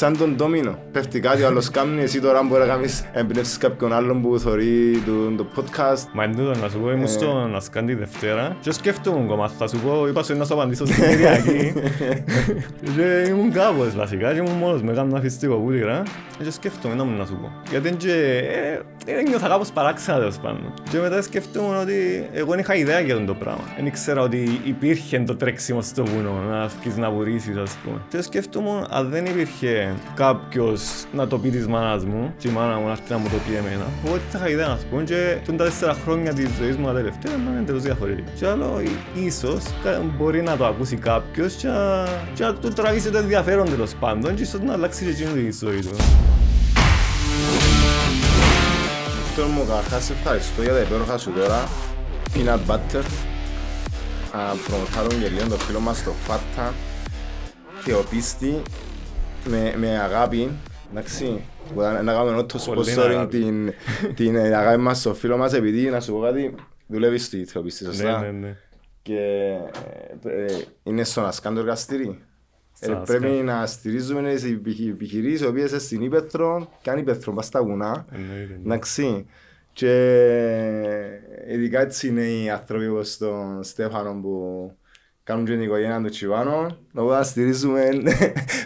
σαν τον ντόμινο. Πέφτει κάτι, ο άλλος κάνει, εσύ τώρα μπορεί να κάνεις εμπνεύσεις κάποιον άλλον που θωρεί το, το podcast. Μα εν τούτο, να σου πω, ήμουν Ε. στον Ασκάντη Δευτέρα και σκέφτομαι κομμάτι, θα σου πω, είπα σου να σου απαντήσω στην Κυριακή. και ήμουν κάπως βασικά και ήμουν μόνος με κάνα φυστικό πουλήρα και σκέφτομαι να μου να σου πω. Γιατί είναι και, ε, ε, νιώθα κάπως παράξενα τέλος πάντων. Και μετά σκέφτομαι ότι εγώ δεν είχα ιδέα για το πράγμα. Δεν ήξερα ότι υπήρχε το τρέξιμο στο βουνό, να βγεις να βουρίσεις ας πούμε. Και σκέφτομαι αν δεν υπήρχε κάποιος να το πει της μάνας μου και η μάνα μου να έρθει να μου το πει εμένα. Εγώ δεν θα είχα ιδέα ας πούμε και τον τα τέσσερα χρόνια της ζωής μου τα τελευταία να είναι εντελώς διαφορετική. Και άλλο «Ε, ίσως κα- μπορεί να το ακούσει κάποιος και να, και να του τραβήσει το ενδιαφέρον τέλος πάντων και ίσως να αλλάξει και εκείνη τη ζωή του. Τον μου καταρχάς σε ευχαριστώ για τα υπέροχα σου τώρα. Peanut butter. Α, προμοτάρουν και λίγο το φίλο μας το Φάτα. Θεοπίστη. Με, με αγάπη. Εντάξει. Που να να κάνουμε ό,τι το Πολύ sponsoring αγάπη. την, την ε, αγάπη μας στο φίλο μας επειδή να σου πω κάτι δουλεύεις στη Θεοπίστη σωστά; Ναι, ναι, ναι. Και ε, ε, είναι στον ασκάντο εργαστήρι. Ε, Στον πρέπει Ασκάντο. να στηρίζουμε τις επιχει- επιχειρήσεις οι οποίες είναι στην Ήπεθρο, κάνει Ήπεθρο, πας στα βουνά. Εννοείται, ναι. Εντάξει. Και ειδικά έτσι είναι οι άνθρωποι όπως τον Στέφανο που κάνουν και την οικογένεια του Τσιβάνο. Οπότε να στηρίζουμε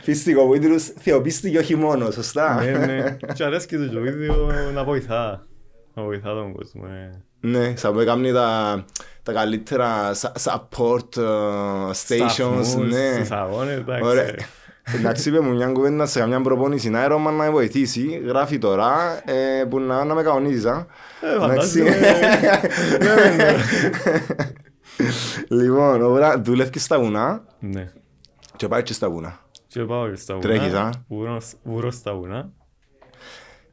φυσικοβοήθηρους, θεοπίστη και όχι μόνο, σωστά; Ναι, ναι. Και αρέσκει το βίντεο να βοηθά. Να βοηθά τον κόσμο. ε. Ναι, σαν που έκαμε τα, τα καλύτερα sa- support ε, stations, Σταθμούς, ναι. Στους αγώνες, εντάξει. Ωραία. Εντάξει, είπε μου μια κουβέντα σε καμιά προπόνηση να έρωμα να με βοηθήσει. Γράφει τώρα ε, που να, να με κανονίζεις, α. Ε, Εντάξει. φαντάζομαι. Ναι, ναι. Λοιπόν, ωραία, δουλεύεις στα βουνά Ναι. και πάει και στα βουνά. Και πάω και στα βουνά. Τρέχεις, α; Βούρος- Βούρος στα βουνά.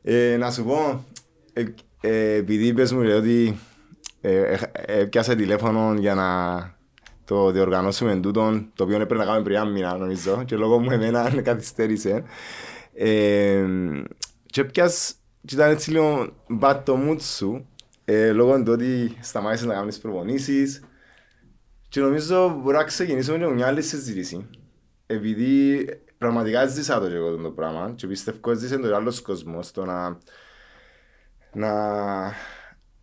Ε, να σου πω, ε, ε, επειδή είπες μου λέει, ότι ε, ε, ε, έπιασα τηλέφωνο για να το διοργανώσουμε τούτον, το οποίο έπρεπε να κάνουμε πριν ένα μήνα νομίζω και λόγω μου εμένα καθυστέρησε. Ε, και έπιας και ήταν έτσι λίγο bad το mood σου ε, λόγω του ότι σταμάτησες να κάνεις προπονήσεις και νομίζω μπορεί να ξεκινήσουμε και με μια άλλη συζήτηση. Επειδή πραγματικά ζήσα το και εγώ το πράγμα και πιστεύω ότι ζήσε το άλλος κόσμος το να, να,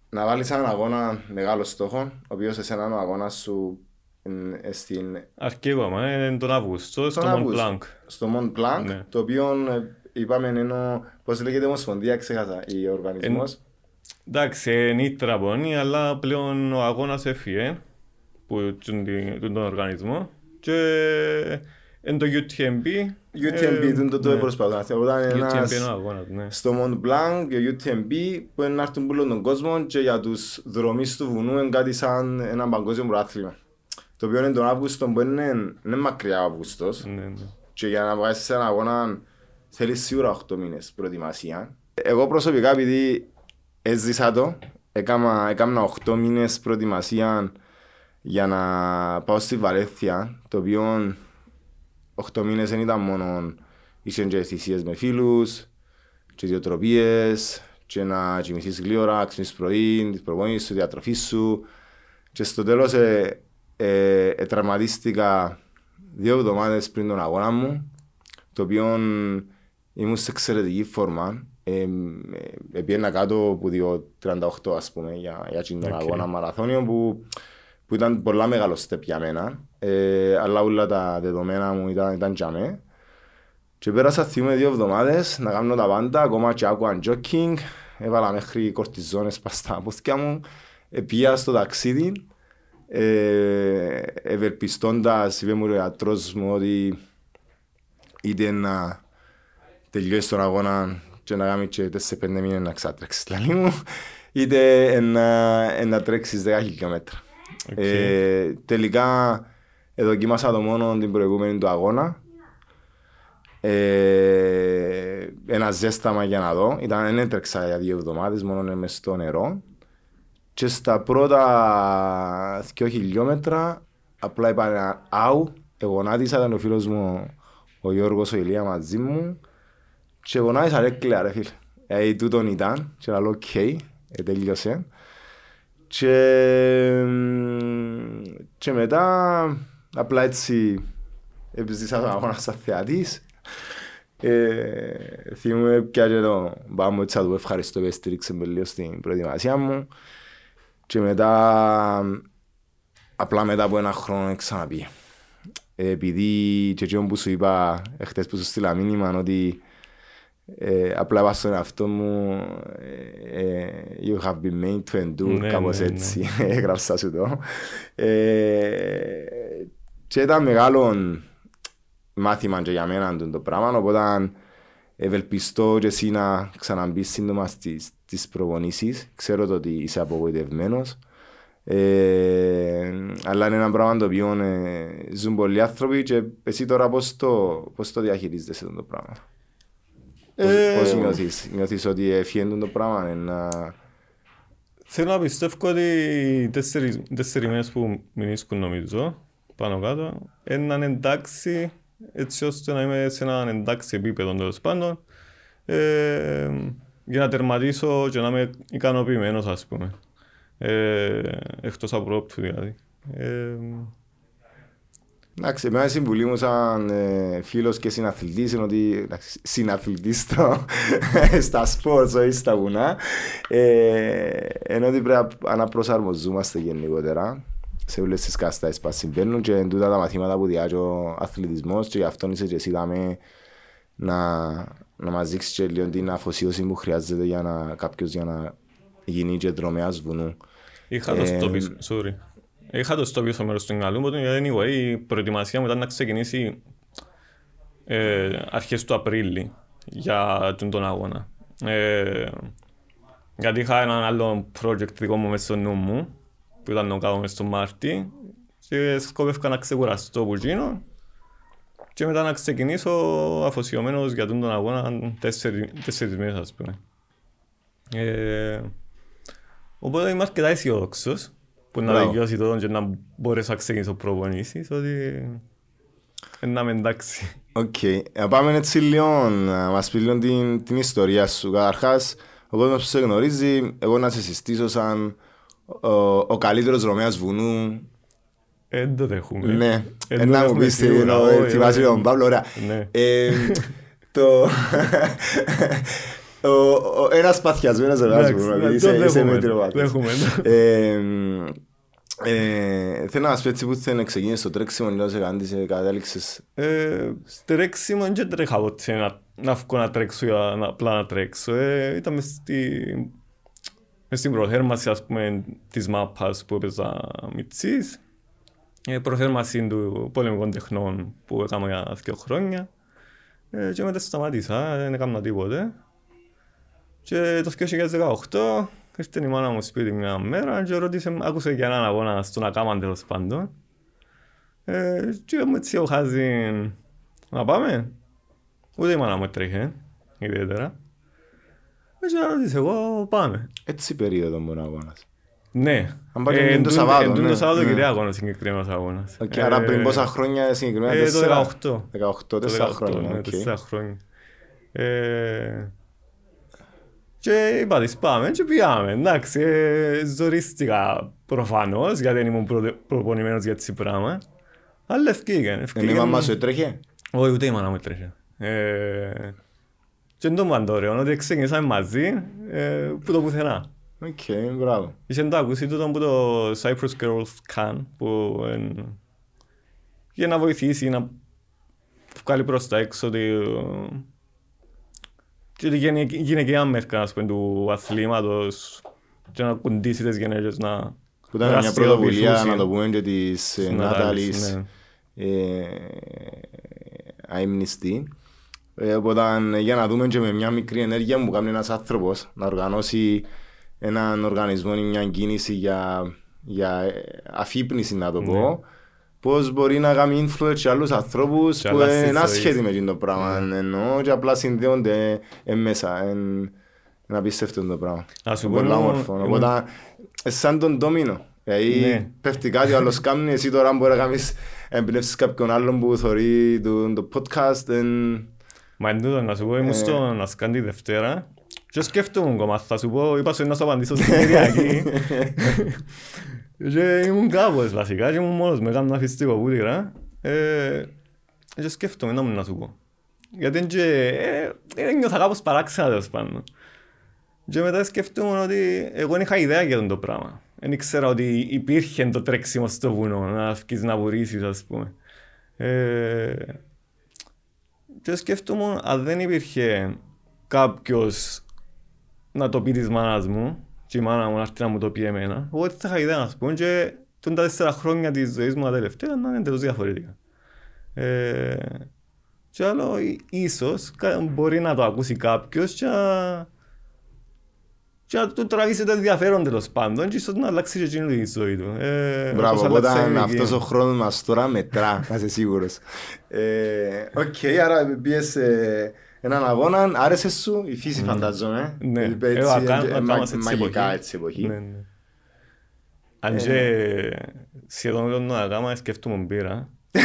να βάλεις έναν αγώνα μεγάλο στόχο, ο οποίος εσένα είναι ο αγώνας σου εν- ε, στην, Αρκεί ακόμα, είναι τον Αύγουστο, στο τον Mont Αύγουστο, Blanc. στο Mont Blanc, Ναι. το οποίο ε, είπαμε είναι ο, πώς λέγεται η Ομοσπονδία, ξέχασα, η οργανισμός. Εντάξει, είναι η τραπώνη, αλλά πλέον ο αγώνας έφυγε που τούν τη- τούν τον οργανισμό και είναι το UTMB. UTMB, ε, το, το, το ναι. προσπαθώ να θέλω. Ήταν UTMB ένας, είναι ο αγώνας, ναι. στο Mont Blanc και UTMB που είναι να έρθουν πουλο τον κόσμο και για τους δρομείς του βουνού είναι κάτι σαν ένα παγκόσμιο πρωτάθλημα. Το οποίο είναι τον Αύγουστο που είναι, είναι μακριά ο Αύγουστος Ναι, ναι. και για να βγάλεις σε ένα αγώνα θέλεις σίγουρα 8 μήνες προετοιμασία. Εγώ προσωπικά επειδή έζησα το, έκανα, έκανα 8 μήνες προετοιμασία για να πάω στη Βαλέθια, το οποίο 8 μήνες δεν ήταν μόνο είχε και θυσίες με φίλους και ιδιοτροπίες και να κοιμηθείς γλύωρα, ξυπνήσεις πρωί, τις προπονήσεις σου, διατροφή σου και στο τέλος ε, ε, ε, τραυματίστηκα δύο εβδομάδες πριν τον αγώνα μου το οποίο ήμουν σε εξαιρετική φόρμα ε, ε, πήγαινα κάτω από 2.38 ας πούμε για, για εκείνον τον Οκ. αγώνα μαραθώνιο που, που ήταν πολλά μεγάλο step για μένα ε, αλλά όλα τα δεδομένα μου ήταν, ήταν για μέ. Και πέρασα θυμούμαι δύο εβδομάδες να κάνω τα πάντα, ακόμα και aqua jogging, έβαλα μέχρι κορτιζόνες πας στα πόθκια μου, ε, πήγα στο ταξίδι, ε, ευελπιστώντας, είπε μου ο ιατρός μου ότι είτε να τελειώσει τον αγώνα και να κάνει και 4-5 μήνες να ξανατρέξεις δηλαδή μου, είτε να, να τρέξεις 10 χιλιόμετρα. Οκ. Ε, τελικά δοκίμασα το μόνο την προηγούμενη του αγώνα. Ε, ένα ζέσταμα για να δω. Ήταν, δεν έτρεξα για δύο εβδομάδες, μόνο μες στο νερό. Και στα πρώτα δύο χιλιόμετρα απλά είπα ένα αου, εγονάτισα, ήταν ο φίλος μου ο Γιώργος ο Ηλία μαζί μου και εγονάτισα ρε έκλαια ρε φίλε. Ε, τούτον ήταν και λέω οκ, ε, τέλειωσε. Και, μ, και μετά απλά έτσι επιζήσα τον αγώνα σαν θεατής Ε, θυμούμαι πια και το μπάμο έτσι θα του ευχαριστώ που στήριξε με λίγο στην προετοιμασία μου και μετά απλά μετά από ένα χρόνο ξαναπεί. Ε, επειδή και εκείνο που σου είπα εχθές που σου στείλα μήνυμα ότι ε, απλά πάω στον εαυτό μου ε, ε, You have been made to endure Ναι, κάπως ναι, ναι. έτσι έγραψα σου το ε, και ήταν μεγάλο μάθημα και για μένα το, το πράγμα οπότε ευελπιστώ και εσύ να ξαναμπείς σύντομα στις, στις προπονήσεις ξέρω το ότι είσαι απογοητευμένος ε, αλλά είναι ένα πράγμα το οποίο ε, ζουν πολλοί άνθρωποι και εσύ τώρα πώς το, πώς το διαχειρίζεσαι το πράγμα; Πώς, Ε, πώς νιώθεις, νιώθεις ότι έφυγε το πράγμα, να... Θέλω να πιστεύω ότι οι τέσσερις, τέσσερις μήνες που μηνίσκουν νομίζω, πάνω κάτω, έναν εντάξει, έτσι ώστε να είμαι σε έναν εντάξει επίπεδο τέλος πάντων, ε, για να τερματίσω και να είμαι ικανοποιημένος ας πούμε. Ε, εκτός από πρόπτου δηλαδή. Ε, Εντάξει, εμένα η συμβουλή μου σαν ε, φίλος και συναθλητής είναι ότι εντάξει, συναθλητής στο, στα σπορτς, όχι στα βουνά, ε, είναι ότι πρέπει να- να προσαρμοζόμαστε γενικότερα σε όλες τις καταστάσεις που συμβαίνουν και εν τούτα τα μαθήματα που διάγει ο αθλητισμός και γι' αυτό είσαι και εσύ δάμε να, να μας δείξεις και λίγο την αφοσίωση που χρειάζεται για να, κάποιος για να γίνει και δρομέας βουνού. είχα το Ε, στο πίσω, sorry. Είχα το στο πίσω μέρος του μυαλού μου, οπότε anyway, η προετοιμασία μου ήταν να ξεκινήσει ε, αρχές του Απρίλη για τον, τον αγώνα. Ε, γιατί είχα έναν άλλο project δικό μου μέσα στο νου μου, που ήταν να κάνω μέσα στο Μάρτι και σκόπευκα να ξεκουραστώ από εκείνο και μετά να ξεκινήσω αφοσιωμένος για τον, τον αγώνα τέσσερι, τέσσερις μήνες ας πούμε. Ε, οπότε είμαι αρκετά αισιόδοξος που να Μπράβο. τελειώσει το και να μπορέσω να ξεκινήσω προπονήσεις ότι ε, να είμαι εντάξει. Οκ. Ε, Πάμε έτσι λίγο να μας πεις λίγο την, την ιστορία σου. Καταρχάς, ο κόσμος που σε γνωρίζει, εγώ να σε συστήσω σαν ο, ο καλύτερος δρομέας βουνού. Δεν το δέχομαι. ναι. Ε, Ε, να το μου δέχομαι πεις τι σίγουρα, εννοώ, όχι, ε, θυμάσαι όχι. τον Παύλο, ωραία. Ναι. Ε, το... ο, ο, ένας παθιασμένος Ρωμαίος Εντάξει, βουνού, ναι, είσαι, το είσαι δέχομαι, μετριοπαθής. δέχομαι. Ε, ε, θέλω να μας πει έτσι που θέλει να ξεκίνησε το τρέξιμο, λέω σε κάτι, σε κατάληξες. Ε, τρέξιμο δεν τρέχα ποτέ να, να βγω να τρέξω για να, απλά να τρέξω. Ε, ήταν μες, στη, μες στην προθέρμαση ας πούμε της μάπας που έπαιζα μητσής. Ε, προθέρμαση του πολεμικών τεχνών που έκανα για δύο χρόνια. Ε, και μετά σταμάτησα, δεν έκανα τίποτε. Και το 2018 ήρθε η μάνα μου σπίτι μια μέρα και ρώτησε, άκουσε για έναν αγώνα στον Ακάμαν τέλος πάντων. Ε, και μου έτσι ο χάζι να πάμε. Ούτε η μάνα μου έτρεχε, ιδιαίτερα. Ε, Και να ρωτήσω εγώ, πάμε. Έτσι περίοδο μπορεί να αγώνας. Ναι. Αν πάει Ε, είναι εν το τούτο- Σαββάτο, εν τούτο ναι. το Σαββάτο Ναι. Κυριακό είναι συγκεκριμένος αγώνας. Οκ, Ε, άρα πριν πόσα χρόνια συγκεκριμένα, ε, το τέσσερα. 18. 18, Το τέσσερα 18, χρόνια. ναι, οκ. τέσσερα χρόνια. Ε, και είπα της πάμε και πήγαμε, εντάξει, ε, ζορίστηκα προφανώς γιατί δεν ήμουν προ, προπονημένος για έτσι πράγμα. Αλλά ευκήγεν, Ενώ η ευκήγεν. μαμά σου έτρεχε; Όχι, ούτε η μάνα μου έτρεχε. Ε, και το πάντα ωραίο, ότι ξεκινήσαμε μαζί ε, που το πουθενά. Οκ, μπράβο. Είχε το ακούσει τούτο που το Cyprus Girls Can που εν, για να βοηθήσει να βγάλει προς τα έξω ότι ε, και τη γυναικ- γυναικεία μέρκα ας πούμε, του αθλήματος και να κουντήσει τις γυναίκες να Που ήταν μια δραστηριοποιηθούν. πρωτοβουλία, να το πούμε, και της ε, Νάταλης, Νάταλης ναι. ε, αείμνηστη. Ε, Οπότε ε, για να δούμε και με μια μικρή ενέργεια που κάνει ένας άνθρωπος να οργανώσει έναν οργανισμό ή μια κίνηση για, για ε, αφύπνιση να το πω πώς μπορεί να κάνει influence σε άλλους ανθρώπους Και που άλλα στις είναι ζωές. άσχετοι με αυτό το πράγμα εννοώ και απλά συνδέονται ε, μέσα εν, είναι απίστευτο το πράγμα Να σου Πολύ πω, όμορφο ήμουν- οπότε ε, σαν τον ντόμινο Δηλαδή Ναι. πέφτει κάτι, ο άλλος κάνει, εσύ τώρα μπορεί να κάνεις εμπνεύσεις κάποιον άλλον που θωρεί το, το podcast εν... Μα εν τούτο, να σου πω, Ε. ήμουν στον Ασκάντη Δευτέρα και σκέφτομαι ακόμα, θα σου πω, είπα σου να σου απαντήσω στην Κυριακή. και ήμουν κάπως βασικά και ήμουν μόνος με, έκανα φυστικό βούτυρα. Ε, και σκέφτομαι να μου να σου πω. Γιατί και, ε, ε, νιώθα κάπως παράξενα τέλος πάντων. Και μετά σκεφτούμε ότι εγώ δεν είχα ιδέα για το πράγμα. Δεν ήξερα ότι υπήρχε το τρέξιμο στο βουνό, να βγεις να βουρίσεις ας πούμε. Ε, και σκεφτούμε αν δεν υπήρχε κάποιος να το πει της μάνας μου και η μάνα μου να έρθει να μου το πει εμένα, εγώ έτσι θα είχα ιδέα να πούμε και τον τα τέσσερα χρόνια της ζωής μου τα τελευταία να είναι εντελώς διαφορετικά. Ε, και άλλο, ίσως μπορεί να το ακούσει κάποιος και και να του τραβήσει το ενδιαφέρον τέλος πάντων και ίσως να αλλάξει και εκείνη τη ζωή του. Ε, Μπράβο, οπότε αυτός ο χρόνος μας τώρα μετρά, να είσαι σίγουρος. Ε, οκ, άρα πήγες έναν αγώνα, άρεσε σου η φύση ναι. φαντάζομαι. Ναι, μαγικά έτσι εποχή. Ναι, ναι. Αν και σχεδόν τον αγάμα σκέφτομαι μπύρα.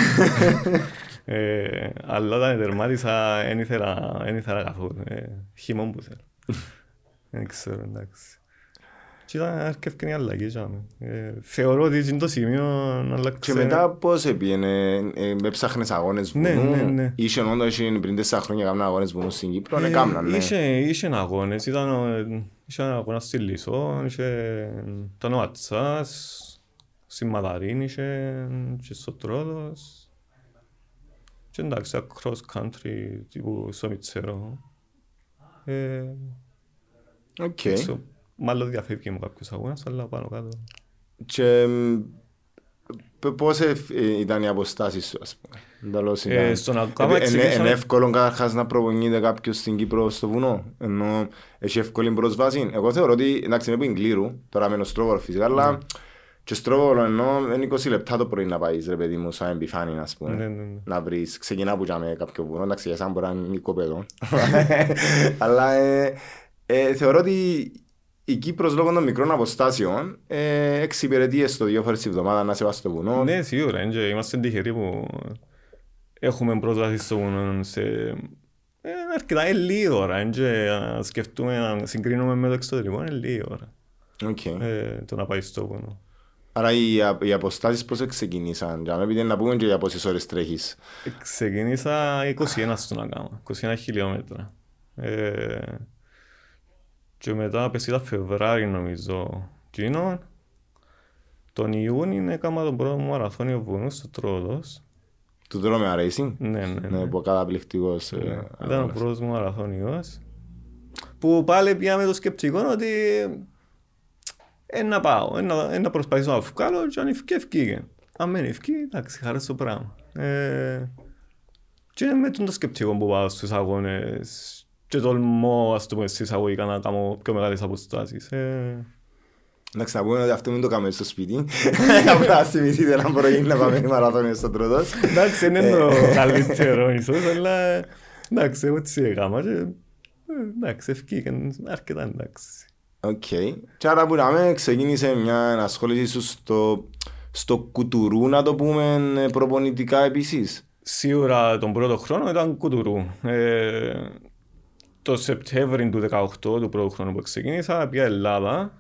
Αλλά όταν τερμάτισα δεν ήθελα καθόλου. Χειμών που θέλω. Δεν ξέρω, εντάξει. Και ήταν αρκεύκαινη η αλλαγή. Ε, θεωρώ ότι είναι το σημείο να αλλάξει. Και μετά πώς έπιενε, ε, έψαχνες αγώνες βουνού, ναι, ναι, ναι. είχε όντως πριν τέσσερα χρόνια κάνουν αγώνες βουνού στην Κύπρο, ναι, κάμναν, ναι. Είχε, είχε αγώνες, ήταν, είχε αγώνα στη Λισό, είχε τον Οατσάς, στη Μαδαρίν είχε και στο Τρόδος. Και εντάξει, cross country, τύπου στο Μιτσέρο. Ε, Okay. Μάλλον διαφεύγει μου κάποιος αγώνας, αλλά πάνω κάτω. Και πώς ε, ήταν οι αποστάσεις σου, ας πούμε; Ε, στον ακόμα εξηγήσαμε... Είναι εύκολο καταρχάς να προπονείται κάποιος στην Κύπρο στο βουνό, ενώ έχει εύκολη πρόσβαση. Εγώ θεωρώ ότι, εντάξει, είναι που κλήρου, τώρα μένω στρόβολο φυσικά, αλλά ναι. και στρόβολο ενώ είναι 20 λεπτά το πρωί να πάεις, ρε παιδί μου, σαν επιφάνει, ας πούμε. Ναι, ναι, να βρεις, ξεκινά που με κάποιο βουνό, εντάξει, για σαν μπορεί να είναι οικοπαίδο. αλλά ε, ε, θεωρώ ότι η Κύπρος λόγω των μικρών αποστάσεων ε, εξυπηρετεί στο δύο φορές τη εβδομάδα να σε βάζει στο βουνό. Ναι, σίγουρα. Είμαστε τυχεροί που έχουμε πρόσβαση στο βουνό σε ε, αρκετά ε, λίγη ώρα. Να σκεφτούμε, να συγκρίνουμε με το εξωτερικό, είναι λίγη ώρα. Okay. Ε, το να πάει στο βουνό. Άρα οι, οι αποστάσεις πώς ξεκινήσαν, για να πει να πούμε και για πόσες ώρες τρέχεις; Ξεκινήσα 21 στον Αγκάμα, 21 χιλιόμετρα. Ε, και μετά πέσει Φεβράρι νομίζω κοινό. Τον Ιούνιο έκανα τον πρώτο μου μαραθώνιο βουνού στο Τρόδος. Του δρόμια Racing. Ναι, ναι. ναι. ναι που καταπληκτικός. Ε, ναι. Ήταν ο πρώτος μου μαραθώνιος. Που πάλι πιάμε το σκεπτικό ότι ένα πάω, ένα, ένα προσπαθήσω να βγάλω και αν ευκεί, ευκήγε. Αν δεν ευκεί, εντάξει, χαρά στο πράγμα. Ε, και με τον το σκεπτικό που πάω στους αγώνες και τολμώ, ας το πούμε, στις αγωγικά να κάνω πιο μεγάλες αποστάσεις. Ε. Εντάξει, να πούμε ότι αυτό μην το κάνουμε στο σπίτι. Απλά θυμηθείτε ένα πρωί να πάμε μαραθώνιο στον Τρόδος. Εντάξει, είναι το ε. καλύτερο ίσως, αλλά εντάξει, εγώ έτσι έκανα και ε, εντάξει, ευκήκαν αρκετά εντάξει. Οκ. Και άρα που να ξεκίνησε μια ενασχόληση σου στο, στο κουτουρού, να το πούμε, προπονητικά επίσης; Σίγουρα τον πρώτο χρόνο ήταν κουτουρού. Ε, το Σεπτέμβριο του 2018, του πρώτου χρόνου που ξεκίνησα, πήγα Ελλάδα.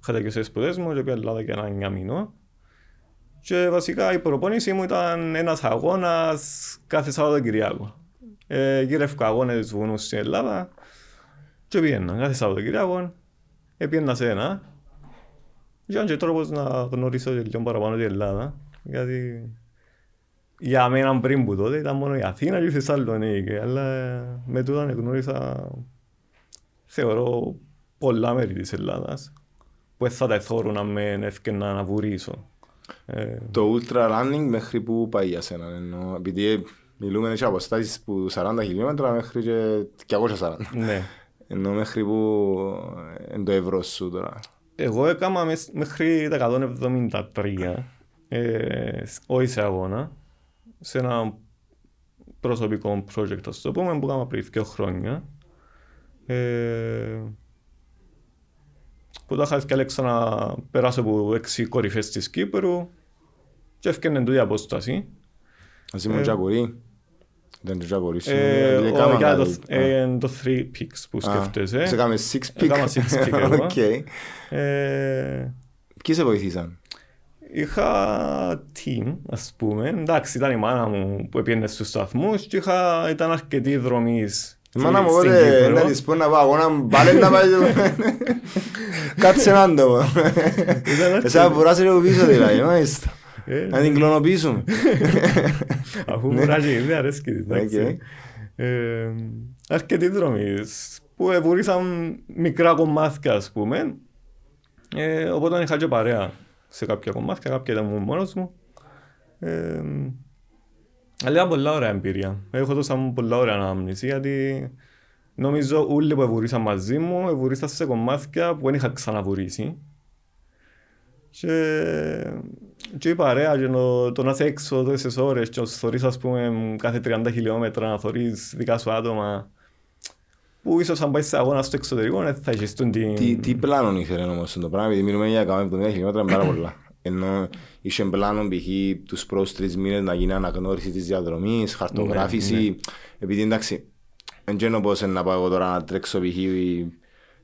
Είχα και σε σπουδές μου και πήγα Ελλάδα για ένα εννιάμηνο. Και βασικά η προπόνηση μου ήταν ένας αγώνας κάθε Σαββατοκυριακό. Ε, γύρευκα αγώνες βουνούς στην Ελλάδα και πήγαινα κάθε Σαββατοκυριακό. Πήγαινα σε ένα. Και ήταν και τρόπος να γνωρίσω λίγο παραπάνω την Ελλάδα. Γιατί για μένα πριν που τότε ήταν μόνο η Αθήνα και η Θεσσαλονίκη, αλλά με τούτα γνώρισα, θεωρώ, πολλά μέρη της Ελλάδας που θα τα εθώρουν να με ευκαιρνά να βουρήσω. Ε... Το ultra running μέχρι που πάει για σένα, ενώ, επειδή μιλούμε για αποστάσεις που 40 χιλιόμετρα μέχρι και 240. Ναι. Ενώ μέχρι που είναι το ευρώς σου τώρα. Εγώ έκανα μέχρι τα 173, ε, όχι σε αγώνα σε ένα προσωπικό project, ας το πούμε, που έκανα πριν δύο χρόνια. Ε, που τα είχα διαλέξει να περάσω από έξι κορυφές της Κύπρου και έφτιανε τούτη απόσταση. Ας ήμουν τζακουρί. Δεν το τζακουρί. Είναι το three peaks που σκέφτεσαι. Σε κάμε six peak. Έκανα six peak εγώ. Ποιοι σε βοηθήσαν; Είχα team, ας πούμε. Εντάξει, ήταν η μάνα μου που έπαιρνε στους σταθμούς και είχα, ήταν αρκετοί δρομείς Η μάνα μου στην οπότε Κύπρο. να της πω να πάω αγώνα μπάλε να πάει Κάτσε να το πω Ήταν αρκετοί. Εσάς βουράσαι λίγο πίσω δηλαδή μάλιστα Ε, Να την κλωνοποιήσουμε Αφού βουράζει ήδη αρέσκει της, εντάξει. Οκ. Ε, Αρκετοί δρομείς που εβουρήσαν μικρά κομμάτια ας πούμε. Ε, οπότε είχα και παρέα σε κάποια κομμάτια, κάποια ήταν μου μόνος μου. Ε, αλλά ήταν πολλά ωραία εμπειρία. Έχω τόσα μου πολλά ωραία ανάμνηση γιατί νομίζω όλοι που εβουρήσαν μαζί μου εβουρήσαν σε κομμάτια που δεν είχα ξαναβουρήσει. Και, και η παρέα και το, το να είσαι έξω τόσες ώρες και να θωρείς ας πούμε κάθε 30 χιλιόμετρα να θωρείς δικά σου άτομα που ίσως αν πάει σε αγώνα στο εξωτερικό δεν θα έχεις τον την... Τι, τι πλάνο ήθελε όμως το πράγμα, επειδή μιλούμε για 170 χιλιόμετρα είναι πάρα πολλά. Ενώ είχε πλάνο π.χ. τους πρώτους τρεις μήνες να γίνει αναγνώριση της διαδρομής, χαρτογράφηση. Επειδή εντάξει, δεν ξέρω πώς είναι να πάω εγώ τώρα να τρέξω π.χ.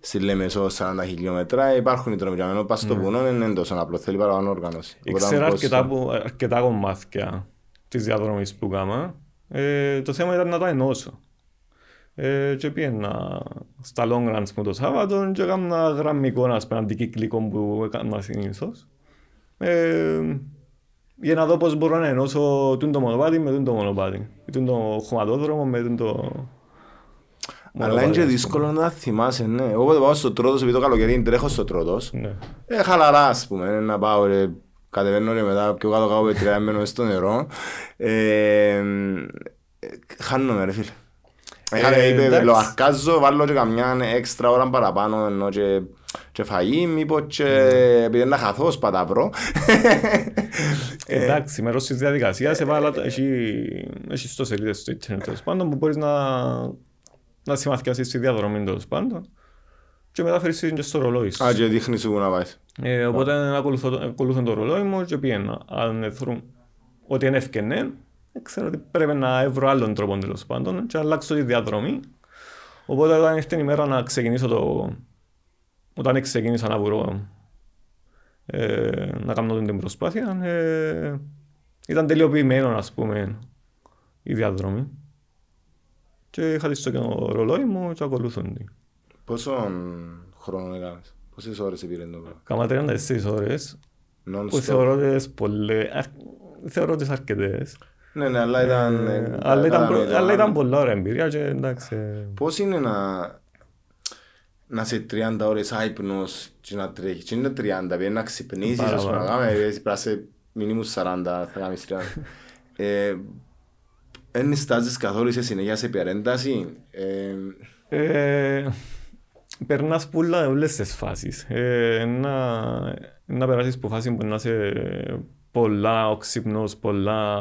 στη Λεμεσό 40 χιλιόμετρα, υπάρχουν οι τρόποι. Ενώ πας στο βουνό δεν είναι τόσο απλό, θέλει παραπάνω οργάνωση. Οπότε, Ήξερα πώς- αρκετά, που, αρκετά κομμάτια της διαδρομής που έκανα. Ε, το θέμα ήταν να τα ενώσω. Ε, και πήγαινα στα long runs μου το Σάββατο και έκανα γραμμικό, ας πούμε, αντικυκλικό που έκανα συνήθως. Ε, για να δω πώς μπορώ να ενώσω τούν το μονοπάτι με τούν το μονοπάτι. Ή τούν το χωματόδρομο με τούν το Αλλά είναι μονοπάτι, και ας πούμε. δύσκολο να τα θυμάσαι, ναι. Εγώ όποτε πάω στο Τρότος, επειδή το καλοκαίρι τρέχω στο Τρότος, Ναι. Ε, χαλαρά, ας πούμε, ε, να πάω, ρε, κατεβαίνω ρε μετά, πιο κάτω κάπου πετριά, μένω μες στο νερό. Ε, ε, χάνομαι, ρε φίλε. Είχα, Ε, είπε, εντάξει. λοαρκάζω, βάλω και καμιά έξτρα ώρα παραπάνω, ενώ και, και φαγή, μήπως και επειδή να χαθώ, σπαταυρώ. Εντάξει, μέρος της διαδικασίας έβαλα, έχει, έχει στο σελίδες στο ίντερνετ τέλος πάντων που μπορείς να, να συμμαθιάσεις τη διαδρομή τέλος πάντων και μετά φέρεις την και στο ρολόι σου. Α, και δείχνεις σου που να πάει. Ε, οπότε ακολουθώ, το- ακολουθώ το ρολόι μου και πήγαινα. Αν θέλουν ότι είναι ευκαινέ, ξέρω ότι πρέπει να βρω άλλον τρόπο τέλος πάντων και να αλλάξω τη διαδρομή. Οπότε όταν ήρθε η μέρα να ξεκινήσω το... Όταν ξεκίνησα να βρω ε, να κάνω την προσπάθεια, ε, ήταν τελειοποιημένο, ας πούμε, η διαδρομή. Και είχα τη στο ρολόι μου και ακολουθούν την. Πόσο χρόνο έκανες, πόσες ώρες πήρε το πράγμα. Κάμα 34 ώρες, που Non-stop. θεωρώ τις πολλές, θεωρώ τις αρκετές. Ναι, ναι, αλλά ήταν... ε, Ε, αλλά, ήταν, προ- κατανοητό. αλλά ήταν πολλά ωραία εμπειρία και εντάξει. ε, Πώς είναι να, να σε 30 ώρες άϊπνος και να τρέχεις; Και είναι 30, πρέπει να ξυπνήσεις, Πάρα ας πούμε, να πολλά. κάνουμε, πρέπει να σε μινίμου 40, θα κάνεις 30. Ε, Εν νιστάζεις καθόλου σε συνέχεια σε υπερένταση. Ε, Ε, περνάς πολλά όλες τις φάσεις. Ε, να, να περάσεις από φάση που να είσαι πολλά οξυπνός, πολλά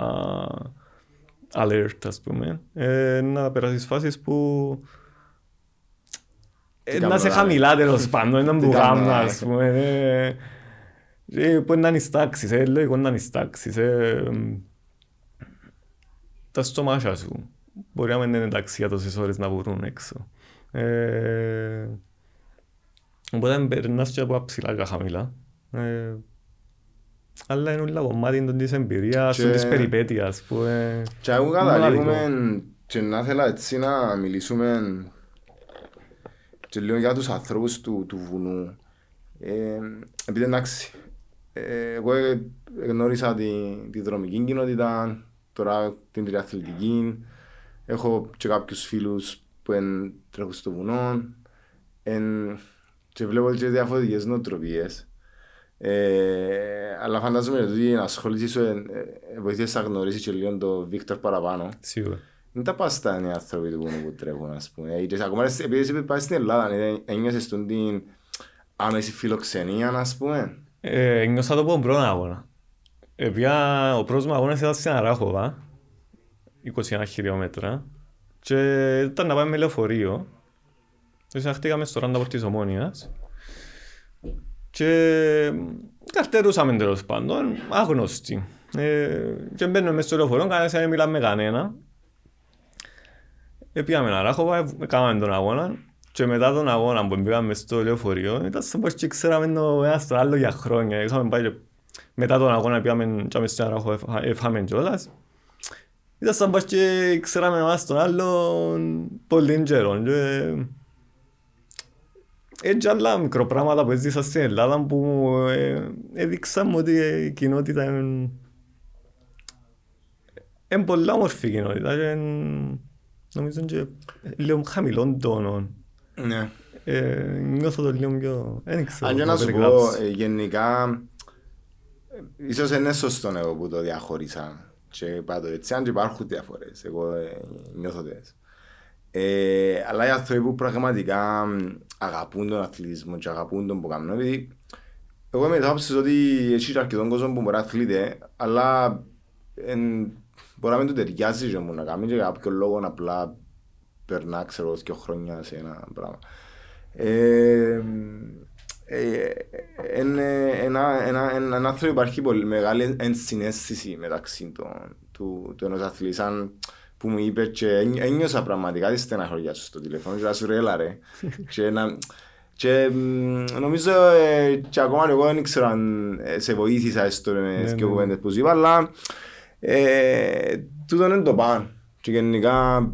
alert, ας πούμε. Ε, να περάσεις φάσεις που ε, κάνω να είσαι τώρα, χαμηλά τέλος πάντων, να Τι μου κάνω, γάμνας, ε. ας πούμε. Ε, ε, που είναι να νηστάξεις, ε, λογικό να νηστάξεις. Ε, μ, τα στομάχια σου. Μπορεί να μην είναι εντάξει για τόσες ώρες να βρουν έξω. Ε, οπότε περνάς και από ψηλά και χαμηλά. Ε, αλλά είναι όλα κομμάτι των της εμπειρίας, Και- και... της περιπέτειας που ε, Και εγώ Μοναδικό. καταλήγουμε και να ήθελα έτσι να μιλήσουμε και λίγο για τους ανθρώπους του, του βουνού. Ε, επειδή εντάξει, ε, εγώ ε, γνώρισα τη, τη δρομική κοινότητα, τώρα την τριαθλητική, έχω και κάποιους φίλους που εν, τρέχουν στο βουνό εν, και βλέπω και διαφορετικές νοοτροπίες. Ε, αλλά φαντάζομαι ότι η ασχόληση σου ε, ε, βοηθήσει να γνωρίσεις και λίγο τον Βίκτορ παραπάνω. σίγουρα. Δεν τα πας στα νέα άνθρωποι του βουνού που τρέχουν, ας πούμε. Ε, και ακόμα επειδή εσύ πάει στην Ελλάδα, ε, ένιωσες τον την άμεση φιλοξενία, ας πούμε. Ε, νιώσα το από τον πρώτο αγώνα. Ε, πια, ο πρώτος μου αγώνας ήταν στην Αράχοβα, 21 χιλιόμετρα, και ήταν να πάμε με λεωφορείο. Και εισαχτήκαμε στο Ράνταπορ της Ομόνιας. Και καρτερούσαμε τέλος πάντων, άγνωστοι. Ε, και μπαίνουμε μέσα στο λεωφορείο, κανένας δεν μιλάμε με κανένα. Ε, πήγαμε Αράχοβα, έκαναμε τον αγώνα και μετά τον αγώνα που μπήκαμε στο λεωφορείο ήταν σαν πως και ξέραμε το ένας στο άλλο για χρόνια. Είχαμε πάει και μετά τον αγώνα πήγαμε και στην Αράχο εφάμε κιόλας. Ήταν σαν πως και ξέραμε εμάς τον άλλον πολύ καιρό. Και... Έτσι άλλα μικροπράγματα που έζησα στην Ελλάδα που ε, έδειξαν μου ότι η κοινότητα είναι είναι πολλά όμορφη κοινότητα και νομίζω και λίγο χαμηλών τόνων. Ναι. Ε, νιώθω το λίγο πιο... Δεν ξέρω. Αν και να να σου πω, περιγράψω. ε, γενικά, ε, ίσως είναι σωστό εγώ που το διαχώρισα και είπα το έτσι, αν και υπάρχουν διαφορές, εγώ ε, νιώθω τέτοιες. Ε, αλλά οι άνθρωποι που πραγματικά μ, αγαπούν τον αθλητισμό και αγαπούν τον που κάνουν, επειδή εγώ είμαι της άποψης ότι έχει και αρκετόν κόσμο που μπορεί να αθλείται, αλλά εν, μπορεί να μην του ταιριάζει και μου να κάνει και για κάποιο λόγο απλά περνά, ξέρω, δύο χρόνια σε ένα πράγμα. Ε, ε, είναι ένα, ένα, ένα, ένα άνθρωπο υπάρχει πολύ μεγάλη ενσυναίσθηση μεταξύ των, του, του ενός αθλητή. Σαν που μου είπε και ένι- ένιωσα πραγματικά τη στεναχωριά σου στο τηλέφωνο και να σου ρέλα ρε. και, να, και μ, νομίζω ε, και ακόμα εγώ δεν ξέρω αν ε, σε βοήθησα έστω με Ναι, τις ναι. δύο κουβέντες που σου είπα, αλλά ε, τούτο είναι το παν. Και γενικά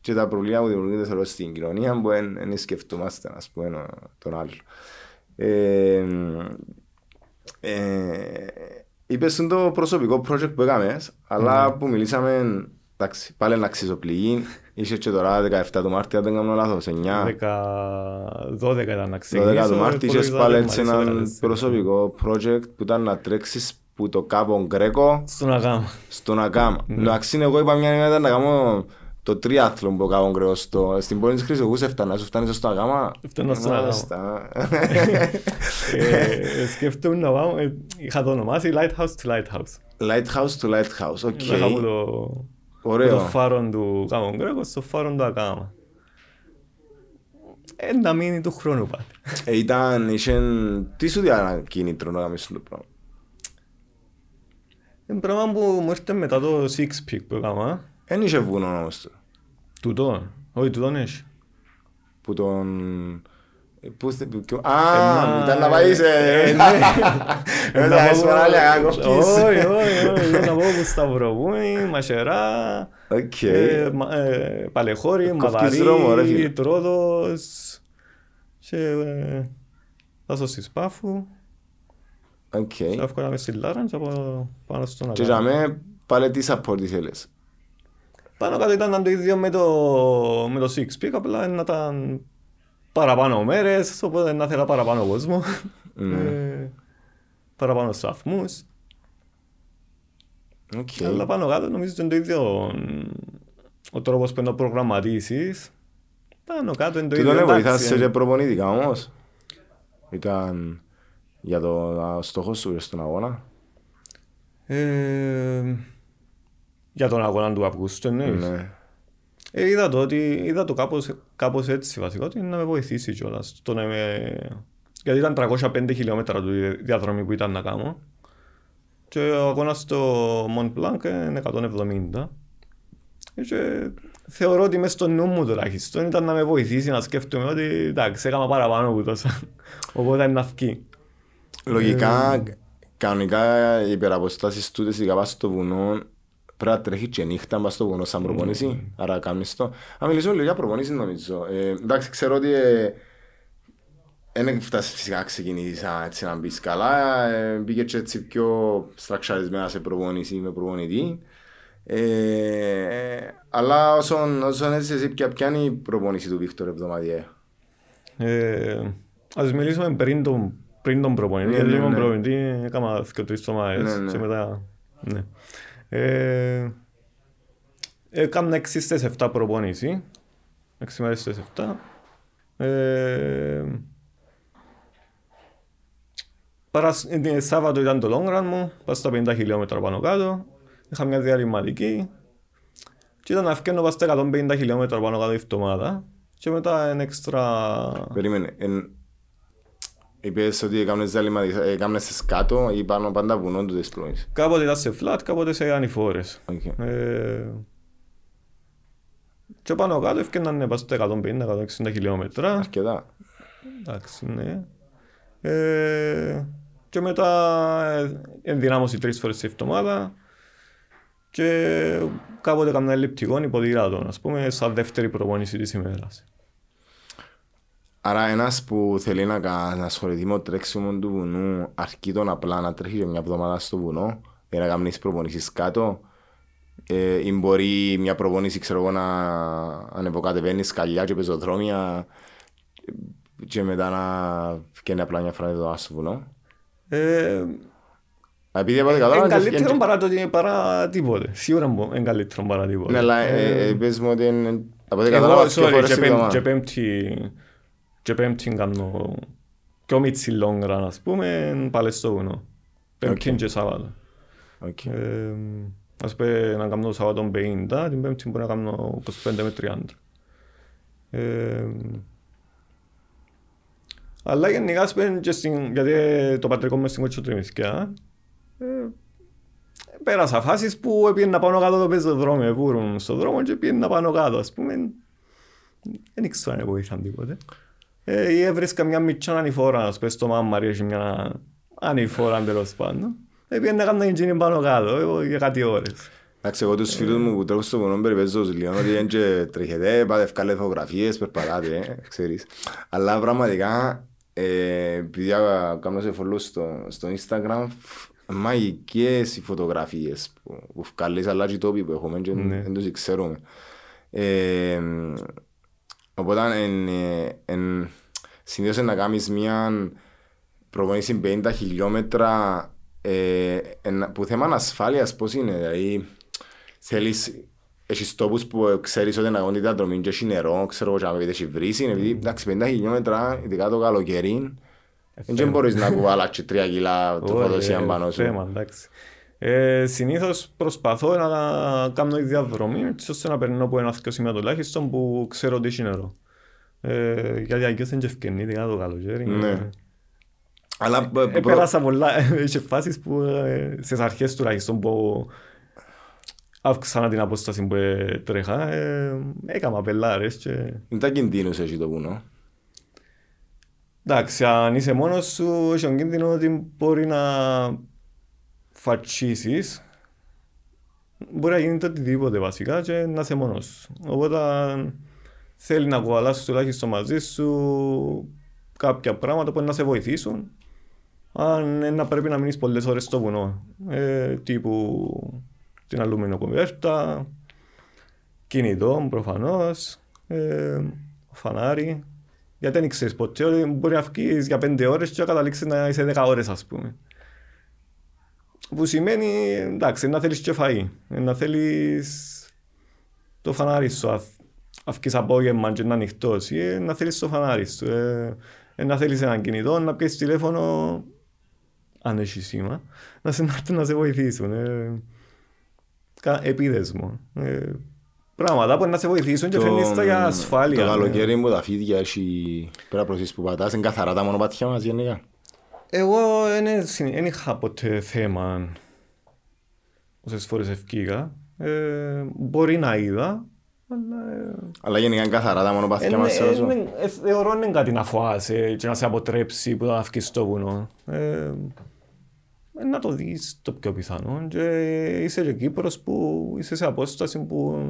και τα προβλήματα που δημιουργούνται θεωρώ στην κοινωνία που δεν σκεφτόμαστε ας πούμε ο- τον άλλο. Ε, ε, είπες στον το προσωπικό project που έκαμες, αλλά που μιλήσαμε, εντάξει, πάλι να αξιζωπληγεί, είσαι και τώρα 17 του Μάρτιο, αν δεν κάνω λάθος, 9. 10, 12 ήταν να ξεκινήσω. 12 του Μάρτη είχες υπολογίζα πάλι να έτσι μ' αρέσει ένα 14. προσωπικό project που ήταν να τρέξεις που το Κάπο Γκρέκο Στον αγάμα. στον Ακάμα. Ναι. Εντάξει, εγώ είπα μια ημέρα να κάνω το τριάθλο που Κάβο Γκρέκο στο... Στην Πόλη της Χρυσοχούς έφτανα, σου φτάνεις στο Ακάμα. Φτάνω στον Μάλιστα. Ε, Σκέφτομαι να πάω, ε, είχα το ονομάσει Lighthouse to Lighthouse. Lighthouse to Lighthouse, OK. Είχα από το, από το Ωραίο. φάρο του Κάβο Γκρέκο στο φάρο του Ακάμα. Ε, να μείνει του χρόνου πάλι. Ε, Ήταν, είχε... Τι σου διά ένα κίνητρο να κάνεις το πράγμα. Είναι πράγμα που μου έρχεται μετά το Six Peak που έκανα. Εν είχε βουνό όμως του. Τούτο. Όχι, τούτον έχει. Που τον... ε, Πού θε... που- ποιο- Ε, Α, μα- ήταν να πάει σε... ε, ναι. Ε, Να θα πάω- είσαι παράλληλα, κόφκεις. Όχι, όχι, όχι. Ήταν να πάω που Σταυροβούνι, Μασερά, Οκ. ε, μα- ε, Παλαιχώρι, Κόφκεις Μαδαρή, δρόμο, ρε φίλε. Τρόοδος και ε, δάσος της Πάφου. Οκ. Και εύκολα με στη Λάρα και από πάνω στον Και Ακάμα. για μέ πάλι τι support θέλεις. Πάνω κάτω ήταν το ίδιο με το, με το Six Peak, απλά να ήταν παραπάνω μέρες, οπότε να θέλα παραπάνω κόσμο. Ναι. Ε, παραπάνω σταθμούς. Οκ. Αλλά πάνω κάτω νομίζω ότι είναι το ίδιο ο τρόπος που να το προγραμματίσεις. Πάνω κάτω είναι το Τι ίδιο. τον εντάξει, βοηθάσαι ε. και προπονητικά όμως. Ήταν για το α, στόχος σου στον αγώνα. Ε, για τον αγώνα του Αυγούστου εννοείς. Ναι. Ε, είδα το, ότι, είδα το κάπως, κάπως έτσι βασικά, ότι να με βοηθήσει κιόλας. Το να είμαι... Γιατί ήταν 305 χιλιόμετρα του η διαδρομή που ήταν να κάνω. Και ο αγώνας στο Mont Blanc είναι 170. Και θεωρώ ότι μέσα στο νου μου τουλάχιστον ήταν να με βοηθήσει να σκέφτομαι ότι εντάξει, έκανα παραπάνω από τόσα. Οπότε είναι να βγει. Λογικά, κανονικά οι υπεραποστάσεις τούτες ειδικά πας στο βουνό πρέπει να τρέχει και νύχτα πας στο βουνό σαν προπονήση, άρα κάνεις το. Αν μιλήσουμε λίγο για προπονήση νομίζω. Ε, εντάξει, ξέρω ότι δεν φτάσει φυσικά να ξεκινήσεις έτσι να μπεις καλά, ε, μπήκε και έτσι πιο στραξαρισμένα σε προπονήση με προπονητή. Ε, αλλά όσον, όσον έτσι εσύ ποια, ποια είναι η προπονήση του Βίκτορ εβδομαδιαία; Ε, ας μιλήσουμε πριν τον, πριν τον προπονητή, Ναι, γιατί ναι, ήμουν ναι. προπονητή, έκανα και τρεις εβδομάδες Ναι, ναι. και μετά, ναι. Ε, έκανα 6 στις 7 προπονήση, 6 μέρες στις 7. Ε, παρασ- ε, Σάββατο ήταν το long run μου, πάω στα 50 χιλιόμετρα πάνω κάτω, είχα μια διαλειμματική και ήταν να φκένω πάω στα 150 χιλιόμετρα πάνω κάτω η εβδομάδα και μετά ένα έξτρα Περίμενε. Εν... Είπες ότι έκανες διαλείμματα, έκανες κάτω ή πάνω πάντα βουνό του τις προπονήσεις. Κάποτε ήταν σε flat, κάποτε σε ανηφόρες. Οκ. Ε, και πάνω κάτω έφτιαναν να πάω στα 150-160 χιλιόμετρα. Αρκετά. Εντάξει, ναι. Ε, και μετά ε, ενδυνάμωση τρεις φορές τη εβδομάδα και κάποτε έκανα ελλειπτικό υποδηλάτων, ας πούμε, σαν δεύτερη προπόνηση της ημέρας. Άρα ένας που θέλει να, κα- να ασχοληθεί με το τρέξιμο του βουνού αρκεί τον απλά να τρέχει για μια εβδομάδα στο βουνό για να κάνεις προπονήσεις κάτω ε, ή μπορεί μια προπονήση ξέρω εγώ να ανεβοκατεβαίνεις σκαλιά και πεζοδρόμια ε, και μετά να βγαίνει απλά μια φορά εδώ στο βουνό. Ε, Επειδή από ό,τι είναι κατάλαβα... καλύτερο παρά, το, παρά τίποτε. Σίγουρα είναι καλύτερο παρά τίποτε. Ναι, αλλά ε, ε, πες μου ότι είναι- από ό,τι Εγώ, κατάλαβα δύο sorry, φορές και την πέμπ- εβδομάδα. και πέμπτη και πέμπτη κάνω πιο μίτσι long run, ας πούμε, πάλι στο βουνό. Πέμπτη Οκ. και Σάββατο. Οκ. Ε, ας πούμε να κάνω το Σάββατο 50, την πέμπτη μπορεί να κάνω 25 με 30. Ε, αλλά γενικά ας πούμε και στην, γιατί το πατρικό μου στην Κοτσοτριμισκιά ε, πέρασα φάσεις που πήγαινα πάνω κάτω το πεζοδρόμιο, που ήμουν στον δρόμο και πήγαινα πάνω κάτω, ας πούμε. Δεν ήξερα αν βοήθαν τίποτε. Ε, ή έβρισκα μια μητσά ανηφόρα, ας πούμε, στο μάμαρι έχει μια ανηφόρα τέλος πάντων. Ε, πήγαινα να κάνω εκείνη πάνω κάτω, εγώ για κάτι ώρες. Εντάξει, εγώ τους φίλους μου που τρέχουν στο βουνό περιπέζω τους λίγο ότι δεν και τρέχετε, πάτε ευκάλε φωτογραφίες, περπατάτε, ε, ξέρεις. Αλλά πραγματικά, ε, επειδή α- κάνω σε follow στο, στο Instagram, φ, μαγικές οι φωτογραφίες που, που βγάλεις, αλλά και οι τόποι που έχουμε και Ναι. δεν τους ξέρουμε. Ε, οπότε, εν, ε, εν, συνήθως είναι να κάνεις μια προπονήσεις 50 χιλιόμετρα ε, εν- που θέμα ασφάλειας πώς είναι, δηλαδή θέλεις έχεις τόπους που ξέρεις ότι είναι αγώνη διαδρομή και έχει νερό, ξέρω εγώ και αν έχεις βρύση, επειδή εντάξει 50 χιλιόμετρα, ειδικά το καλοκαιρί, δεν μπορείς να κουβάλας και τρία κιλά τροφοδοσία Ωραία, πάνω σου. Θέμα, εντάξει. Ε, συνήθως προσπαθώ να κάνω η διαδρομή έτσι ώστε να περνώ από ένα δύο σημεία τουλάχιστον που ξέρω ότι έχει νερό. Ε, γιατί αγγιώς δεν και ευκαινεί, ειδικά το καλοκαίρι. Ναι. Αλλά Ε, π- π- πέρασα πολλά, είχε φάσεις που ε, στις αρχές τουλάχιστον που αύξανα την απόσταση που ε, τρέχα, ε, έκανα πελάρες και... είναι τα κινδύνους έχει το βουνό. Εντάξει, αν είσαι μόνος σου, έχει τον κίνδυνο ότι μπορεί να φατσίσεις. Μπορεί να γίνει το οτιδήποτε βασικά και να είσαι μόνος σου. Οπότε θέλει να κουβαλάσεις τουλάχιστον μαζί σου κάποια πράγματα που να σε βοηθήσουν. Αν ε, να πρέπει να μείνεις πολλές ώρες στο βουνό. Ε, τύπου την αλουμινοκουβέρτα, κινητό προφανώς, ε, φανάρι. Γιατί δεν ξέρεις ποτέ ότι μπορεί να βγεις για πέντε ώρες και να καταλήξεις να είσαι δέκα ώρες ας πούμε. Που σημαίνει, εντάξει, να θέλεις και φαΐ, να θέλεις το φανάρι σου, αν βγεις απόγευμα και να ανοιχτός, ή ε, να θέλεις το φανάρι σου, ε, ε, να θέλεις έναν κινητό, να πιέσεις τηλέφωνο, αν έχει σήμα, να σε, να, έρθουν να σε βοηθήσουν. Ε, κα- επίδεσμο. Ε, πράγματα που να σε βοηθήσουν και φέρνεις τα για ασφάλεια. Το ναι. καλοκαίρι μου τα φίδια έχει πέρα προς τις που πατάς, είναι καθαρά τα μονοπάτια μας γενικά. Εγώ δεν είχα ποτέ θέμα όσες φορές ευκήγα. Ε, μπορεί να είδα, αλλά... ε, Αλλά γενικά είναι καθαρά τα μονοπάτια ε, μας ε, σε όσο. ε, ε, θεωρώ δεν είναι κάτι να φοάσαι και να σε αποτρέψει που θα βγεις στο βουνό. Ε, ε, να το δεις το πιο πιθανό και είσαι και Κύπρος που είσαι σε απόσταση που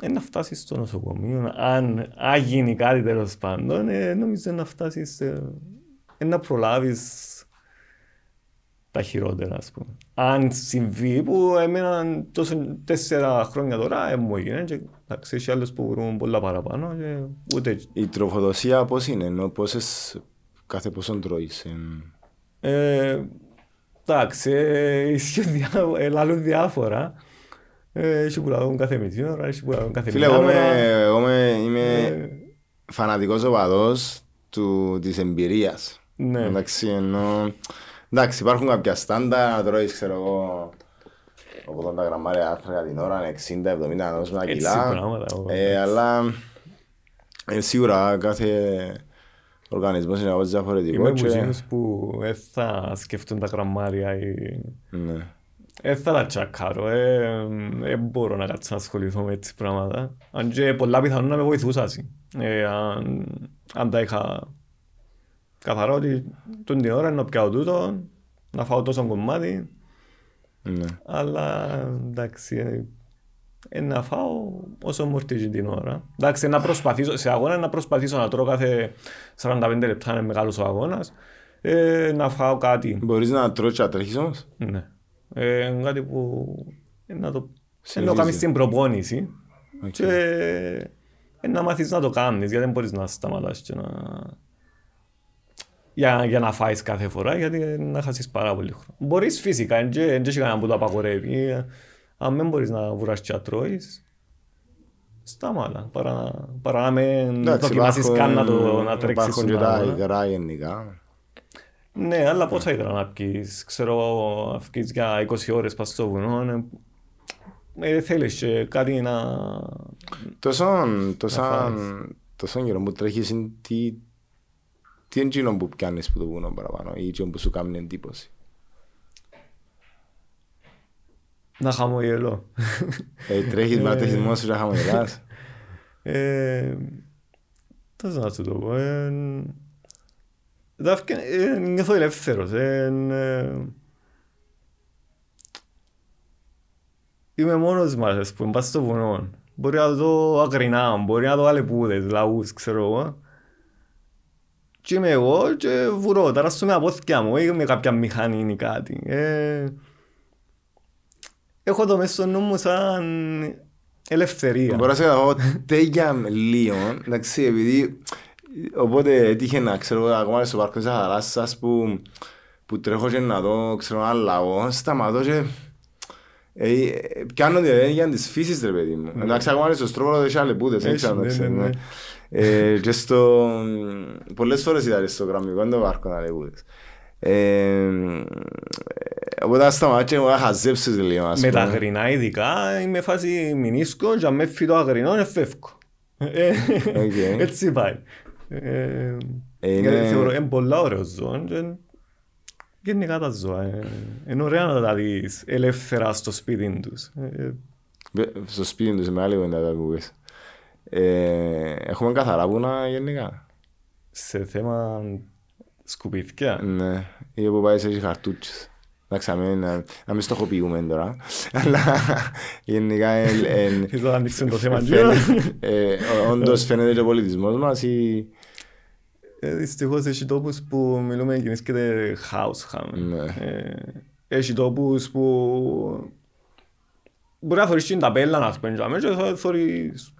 ε, να φτάσεις στο νοσοκομείο. Αν, αν γίνει κάτι τέλος πάντων, ε, νομίζω να φτάσεις, ε, ε, να προλάβεις τα χειρότερα, ας πούμε. Αν συμβεί που έμεναν τόσο τέσσερα χρόνια τώρα, ε, μου έγινε και εντάξει, έχει άλλους που βρουν πολλά παραπάνω και ούτε Η τροφοδοσία πώς είναι, ενώ πόσες κάθε πόσον τρώεις. εν- Ε, εντάξει, ε, ισχύει διά, ε, λάλλον διάφορα. Ε, Έχει που λαλούν κάθε μισή ώρα, έχει που λαλούν κάθε Φίλε, μία εγώ, ώρα. είμαι, εγώ είμαι, είμαι Ε, φανατικός οπαδός του, της εμπειρίας. Ναι. Εντάξει, ενώ... Εντάξει, υπάρχουν κάποια στάντα, να τρώεις, ξέρω εγώ, 80 γραμμάρια άρθρα την ώρα, 60-70 να δώσουμε ένα Έτσι κιλά. πράγματα, εγώ, Ε, αλλά ε, σίγουρα κάθε οργανισμός είναι κάπως διαφορετικό. Είμαι από και- εκείνους που δεν θα σκεφτούν τα γραμμάρια ή... Ναι. Δεν θα τα τσακάρω, ε, δεν μπορώ να κάτσω να ασχοληθώ με έτσι πράγματα. Αν και πολλά πιθανόν να με βοηθούσα. Ε, αν, αν τα είχα καθαρά ότι τον την ώρα να πιάω τούτο, να φάω τόσο κομμάτι, Ναι. αλλά εντάξει, ε, ε, να φάω όσο μου έρθει την ώρα. Εντάξει, να προσπαθήσω, σε αγώνα να προσπαθήσω να τρώω κάθε 45 λεπτά, είναι μεγάλος ο αγώνας, ε, να φάω κάτι. Μπορείς να τρώεις και να τρέχεις όμως; Ναι. Ε, κάτι που ε, να το, ε, να το Συνηθίζει. κάνεις στην προπόνηση Οκ. και ε, να μάθεις να το κάνεις, γιατί δεν μπορείς να σταματάς και να... Για, για να φάεις κάθε φορά, γιατί να χάσεις πάρα πολύ χρόνο. Μπορείς φυσικά, δεν έχει κανένα που το απαγορεύει. Ε, Αν δεν μπορείς να βουράς και να τρώεις, σταμάτα. Παρά, παρά να μην δοκιμάσεις καν να, το, να τρέξεις. Υπάρχουν στον και τα αγώνα. υγρά γενικά. Ναι, αλλά πόσα ήθελα να πεις, ξέρω, να βγεις για 20 ώρες πας στο βουνό, ε, ε, θέλεις και κάτι να... Τόσον, τόσον, φάεις. τόσον καιρό που τρέχεις είναι τι, τι είναι εκείνο που πιάνεις που το βουνό παραπάνω ή εκείνο που σου κάνει εντύπωση; να χαμογελώ. Ε, τρέχεις, μα τρέχεις μόνος σου και χαμογελάς. ε, πώς να σου το πω, ε, τα φκε- ε, νιώθω ελεύθερος. Ε, ε, είμαι μόνος μας, ας πούμε, πας στο βουνό. Μπορεί να δω αγρινά, μπορεί να δω αλεπούδες, λαούς, ξέρω εγώ. Και είμαι εγώ και βουρώ, ταράσω με απόθηκια μου, ή με κάποια μηχανή ή κάτι. Ε, έχω το μέσα στο νου μου σαν ελευθερία. Μπορώ να σε πω τέγια λίγο, εντάξει, επειδή οπότε έτυχε να ξέρω εγώ, ακόμα στο πάρκο της Αθαράσσας που, που τρέχω και να δω, ξέρω ένα λαό, σταματώ και ε, ε, πιάνω την ενέργεια της φύσης ρε παιδί μου. Εντάξει, ακόμα είναι στο στρόβολο έχει αλεπούδες, δεν Έχει, ξέρω, ναι, εντάξει, ναι, ναι. ναι. Ε, και στο, πολλές φορές ήταν στο γραμμικό το πάρκο αλεπούδες. Ε, οπότε σταμάτω και εγώ να χαζέψεις λίγο, ας Με τα πούμε. αγρινά ειδικά είμαι φάση μηνίσκω και αν μες φύγει το αγρινό είναι φεύγω. Ε, Οκ. Έτσι πάει. Ε, Είναι- γιατί Θεωρώ είναι πολλά ωραίος ζώος και γενικά τα ζώα. ε, Είναι ωραία να τα δεις ελεύθερα στο σπίτι τους. Ε, Βε- Στο σπίτι τους με άλλη κουβέντα τα ακούγες. Ε, έχουμε καθαρά βουνά γενικά. Σε θέμα σκουπίδια. Ναι, ή όπου πάεις σε έχεις χαρτούτσες. Εντάξει, να μην, να, να μην στοχοποιούμε τώρα. Αλλά γενικά εν- εν- Ήθελα να ανοίξουν το θέμα. φαίνεται- ε, ο- όντως φαίνεται και ο πολιτισμός μας ή... Ε, Δυστυχώς έχει τόπους που μιλούμε γεννήσκεται house χάμε. Ναι. Ε, Έχει τόπους που μπορεί να θωρείς την ταπέλα να σπέντει και θα θωρείς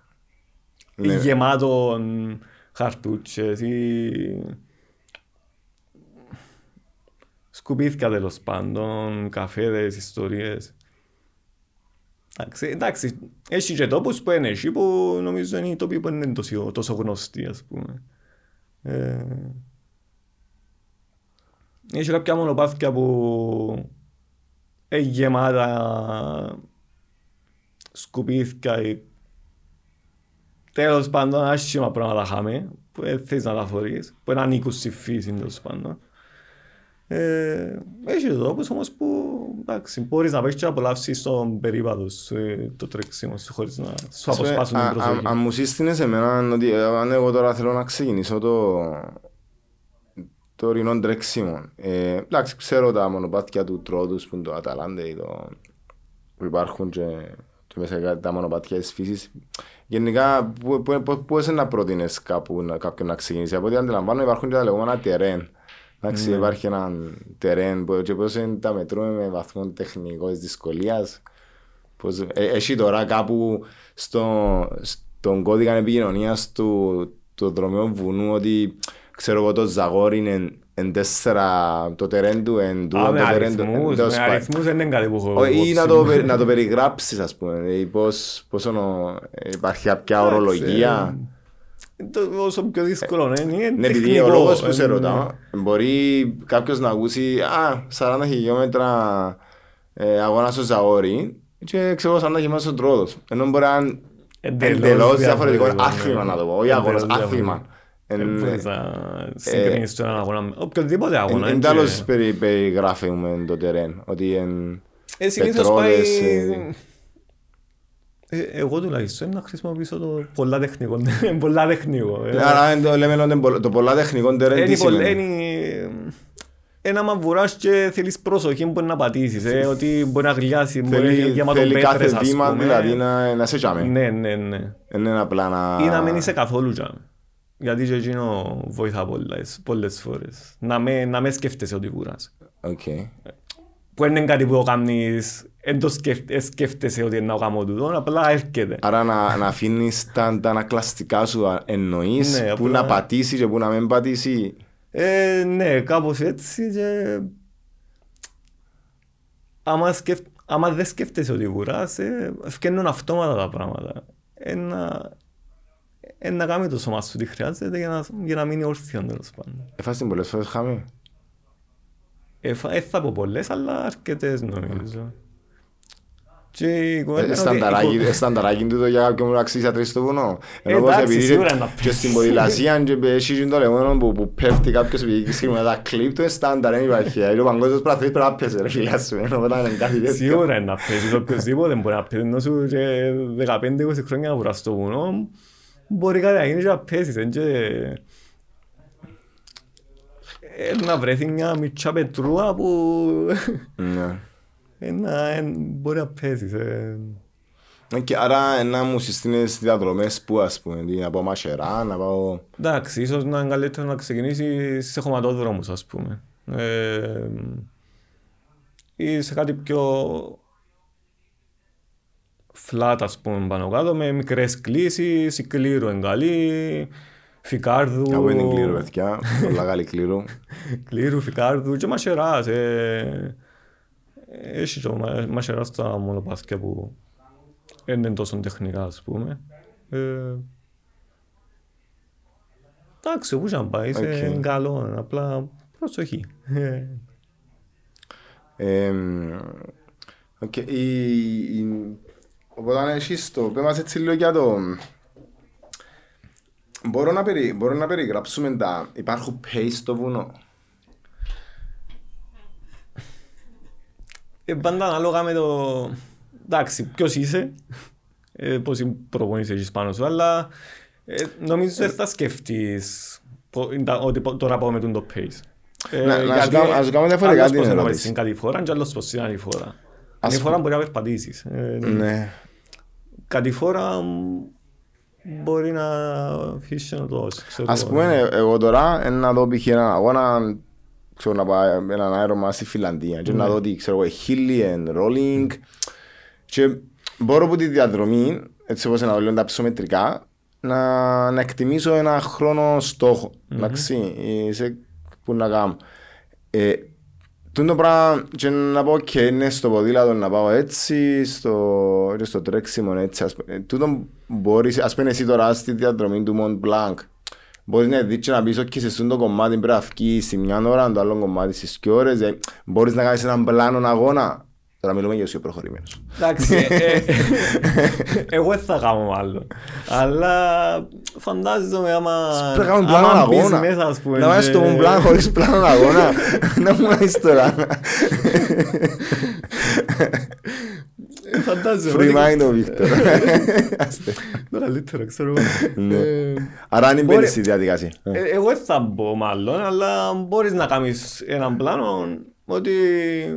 Ναι. γεμάτον χαρτούτσες ή σκουπίδια τέλος πάντων, καφέδες, ιστορίες. Εντάξει, εντάξει, έχει και τόπους που είναι εκεί που νομίζω είναι οι τόποι που είναι τόσο, τόσο γνωστοί ας πούμε. Ε, έχει κάποια μονοπάτια που είναι γεμάτα σκουπίδια ή τέλος πάντων άσχημα πράγματα χάμε που δεν θες να τα φορείς, που είναι ανήκουν στη φύση τέλος πάντων. Ε, έχει τόπους όμως που εντάξει, μπορείς να πας και να απολαύσεις τον περίπατο σου, ε, το τρέξιμο σου χωρίς να σου Ας πούμε, αποσπάσουν την α- προσοχή. αν- Αν μου σύστηνες εμένα ότι ε, αν εγώ τώρα θέλω να ξεκινήσω το το ορεινό τρέξιμο. Ε, εντάξει, ξέρω τα μονοπάτια του Τρόδους που είναι το Αταλάντε ή το... που υπάρχουν και, και μέσα τα μονοπάτια της φύσης. Γενικά, πού- πού- πού- πού είσαι να προτείνεις κάπου να- κάποιον να ξεκινήσει; Από ό,τι αντιλαμβάνω υπάρχουν και τα λεγόμενα τερέν. Εντάξει, υπάρχει ένα τερέν που- και πώς είναι τα μετρούμε με βαθμό τεχνικός δυσκολίας. Πώς, ε, έχει τώρα κάπου στο, στον κώδικα επικοινωνίας του, του δρομιού βουνού ότι ξέρω εγώ το Ζαγόρι είναι εν τέσσερα, το τερέν του εν τούτο, Α, το με τερέν του. αριθμούς, τέλος με πάντων. αριθμούς δεν είναι κάτι που έχω Ω, Ή υπόψη να μου. το, περι- να το περιγράψεις ας πούμε, δηλαδή πώς, πώς ονο- υπάρχει κάποια ορολογία. Ε, το- Όσο πιο δύσκολο είναι, είναι Ναι, επειδή τεχνικό. ο λόγος που σε Ε, ρωτάω, μπορεί κάποιος να ακούσει «Α, 40 χιλιόμετρα ε, αγώνα στο Ζαόρι και ξέρω 40 χιλιόμετρα στον Τρόδος». Ενώ μπορεί να είναι Εντελώς εντελώς διαφορετικό διαφορετικό, άθλημα ναι. να το πω, όχι αγώνας, Εντελώς άθλημα. Δεν Εν- μπορείς να συγκρίνεις τον έναν αγώνα με οποιοδήποτε αγώνα. Εν και- τέλος περι- περιγράφουμε το τερέν, ότι εν Ε, συνήθως πετρόλες, πάει... ε, Ε, εγώ τουλάχιστον να χρησιμοποιήσω το πολλά τεχνικό. πολλά τεχνικό. ε. Άρα εν το λέμε ότι το- το πολλά τεχνικό τερέν τι Είναι πολλ- σημαίνει; είναι- Ένα μα βουράς και θέλεις προσοχή μπορεί να πατήσεις, ε, ότι μπορεί να γλιάσει, μπορεί να Θέλει, γίνει γεμάτο θέλει κάθε πέτρες, ας βήμα πούμε. δηλαδή να, να σε τσάμε. Ναι, ναι, ναι. Δεν είναι απλά να... Ή να μην είσαι καθόλου τζάμε. Γιατί και εκείνο βοηθά πολλές, πολλές φορές. Να με, να με σκέφτεσαι ότι βουράς. Οκ. Που είναι κάτι που το κάνεις, δεν το σκέφ- ε, σκέφτεσαι ότι είναι να κάνω τούτο, απλά έρχεται. Άρα να, να αφήνεις τα, τα ανακλαστικά σου α- εννοείς Ναι, που απλά- να πατήσεις και που να μην πατήσει. Ε, ναι, κάπως έτσι και... Άμα, σκεφ... Άμα δεν σκέφτεσαι ότι βουράς, ε, εφκαίνουν αυτόματα τα πράγματα. Ε, να... Ε, να κάνει το σώμα σου τι χρειάζεται για να, για να μείνει όρθιο τέλος πάντων. Έφασες πολλές φορές χάμι; Ε, φα- ε, θα πω πολλές, αλλά αρκετές νομίζω. Και η κουβέντα Ε, είναι ότι- Στανταράκι, η κου- ε, στανταράκι τούτο για κάποιον που αξίζει να τρεις στο βουνό. Ενώ πως εντάξει, επειδή σίγουρα και- να και πέσει. στην ποδηλασία και έχει και το λεγόμενο που, που πέφτει κάποιος επειδή skrima τα κλιπ του είναι στάνταρ, δεν υπάρχει. Είναι ο παγκόσμιος πρωταθλητής πρέπει να πέσει ρε φίλα σου. Ενώ όταν είναι κάτι τέτοιο. Σίγουρα είναι να παίζει, οποιοςδήποτε μπορεί να παίζει, ενώ σου και 15-20 χρόνια να βουράς στο βουνό, μπορεί κάτι να γίνει και να παίζεις, εν και... Ε, να βρεθεί μια μητσά πετρούα που Ναι. ε, να, ε, μπορεί να παίζεις. ε. Και άρα ε, να μου συστήνεις διαδρομές που ας πούμε, τι, να πάω μαχερά, να πάω... Εντάξει, ίσως να είναι καλύτερο να ξεκινήσεις σε χωματόδρομους, ας πούμε. Ε, ή σε κάτι πιο flat, ας πούμε, πάνω κάτω, με μικρές κλίσεις, η Κλήρου εν καλή, Φικάρδου, Από είναι Κλήρου παιδιά, πολλά καλή Κλήρου. Κλήρου, Φικάρδου και Μασεράς. Ε, έχει και ο Μα- Μασεράς στα μονοπάσκια που δεν είναι τόσο τεχνικά, ας πούμε. Ε, Εντάξει, όπου και να πάει, είσαι Οκ. καλό, απλά προσοχή. Ε, Εμ, οκ, η- η- Οπότε αν έχεις το, πες μας έτσι λίγο για το... Μπορώ να, περι, μπορώ να περιγράψουμε τα... Υπάρχουν pace στο βουνό. Ε, πάντα ανάλογα με το... Εντάξει, ποιος είσαι, ε, πόση προπονήσεις έχεις πάνω σου, αλλά ε, νομίζω δεν θα σκεφτείς πο- είναι τα- ότι πο- τώρα πάω με τον το pace. Ε, Να- να σου γιατί κάνω- να σου κάνω διαφορετικά άλλος την πώς να ερώτηση. πάει στην κάτι φορά και άλλος πώς είναι άλλη φορά. Ας Άλλη φορά μπορεί να περπατήσεις. Ε, Ναι. Κάτι φορά μ, μπορεί να αφήσεις και να το δώσεις. ξέρω Ας εγώ. πούμε, ε, εγώ τώρα ε, να δω π.χ. έναν αγώνα, ξέρω να πάω έναν αέρωμα στη Φιλανδία και να δω ότι ξέρω εγώ hilly and rolling και μπορώ από τη διαδρομή, έτσι όπως να το λέω τα ψωμετρικά, να, να εκτιμήσω ένα χρόνο στόχο, εντάξει, ε, σε, που να κάνω. Ε, Τούν το πράγμα και να πω και είναι στο ποδήλατο να πάω έτσι, στο, και στο τρέξιμο έτσι. Ας, πούμε. Ε, τούτο μπορείς, ας πούμε εσύ τώρα στη διαδρομή του Mont Blanc, μπορείς να δεις και να πεις ότι σε αυτό το κομμάτι πρέπει να βγεις στη μια ώρα, το άλλο κομμάτι στις δύο ώρες. Ε, μπορείς να κάνεις έναν πλάνο αγώνα. Τώρα μιλούμε για σου προχωρημένους. Εντάξει, ε, ε, εγώ δεν θα κάνω μάλλον. Αλλά φαντάζομαι άμα, Πρέπει να κάνουμε πλάνο άμα μπεις αγώνα. μέσα ας πούμε. Να βάζεις και- το Mont Blanc χωρίς πλάνο αγώνα. Να μου λες τώρα. Ε, Φαντάζομαι. Free ότι- mind ο Βίκτορ. Άστε. Το καλύτερο, ξέρω εγώ. Ναι. Ε, Άρα αν Μπορεί- μπαίνεις στη διαδικασία. ε, Εγώ δεν θα μπω μάλλον, αλλά μπορείς να κάνεις έναν πλάνο ότι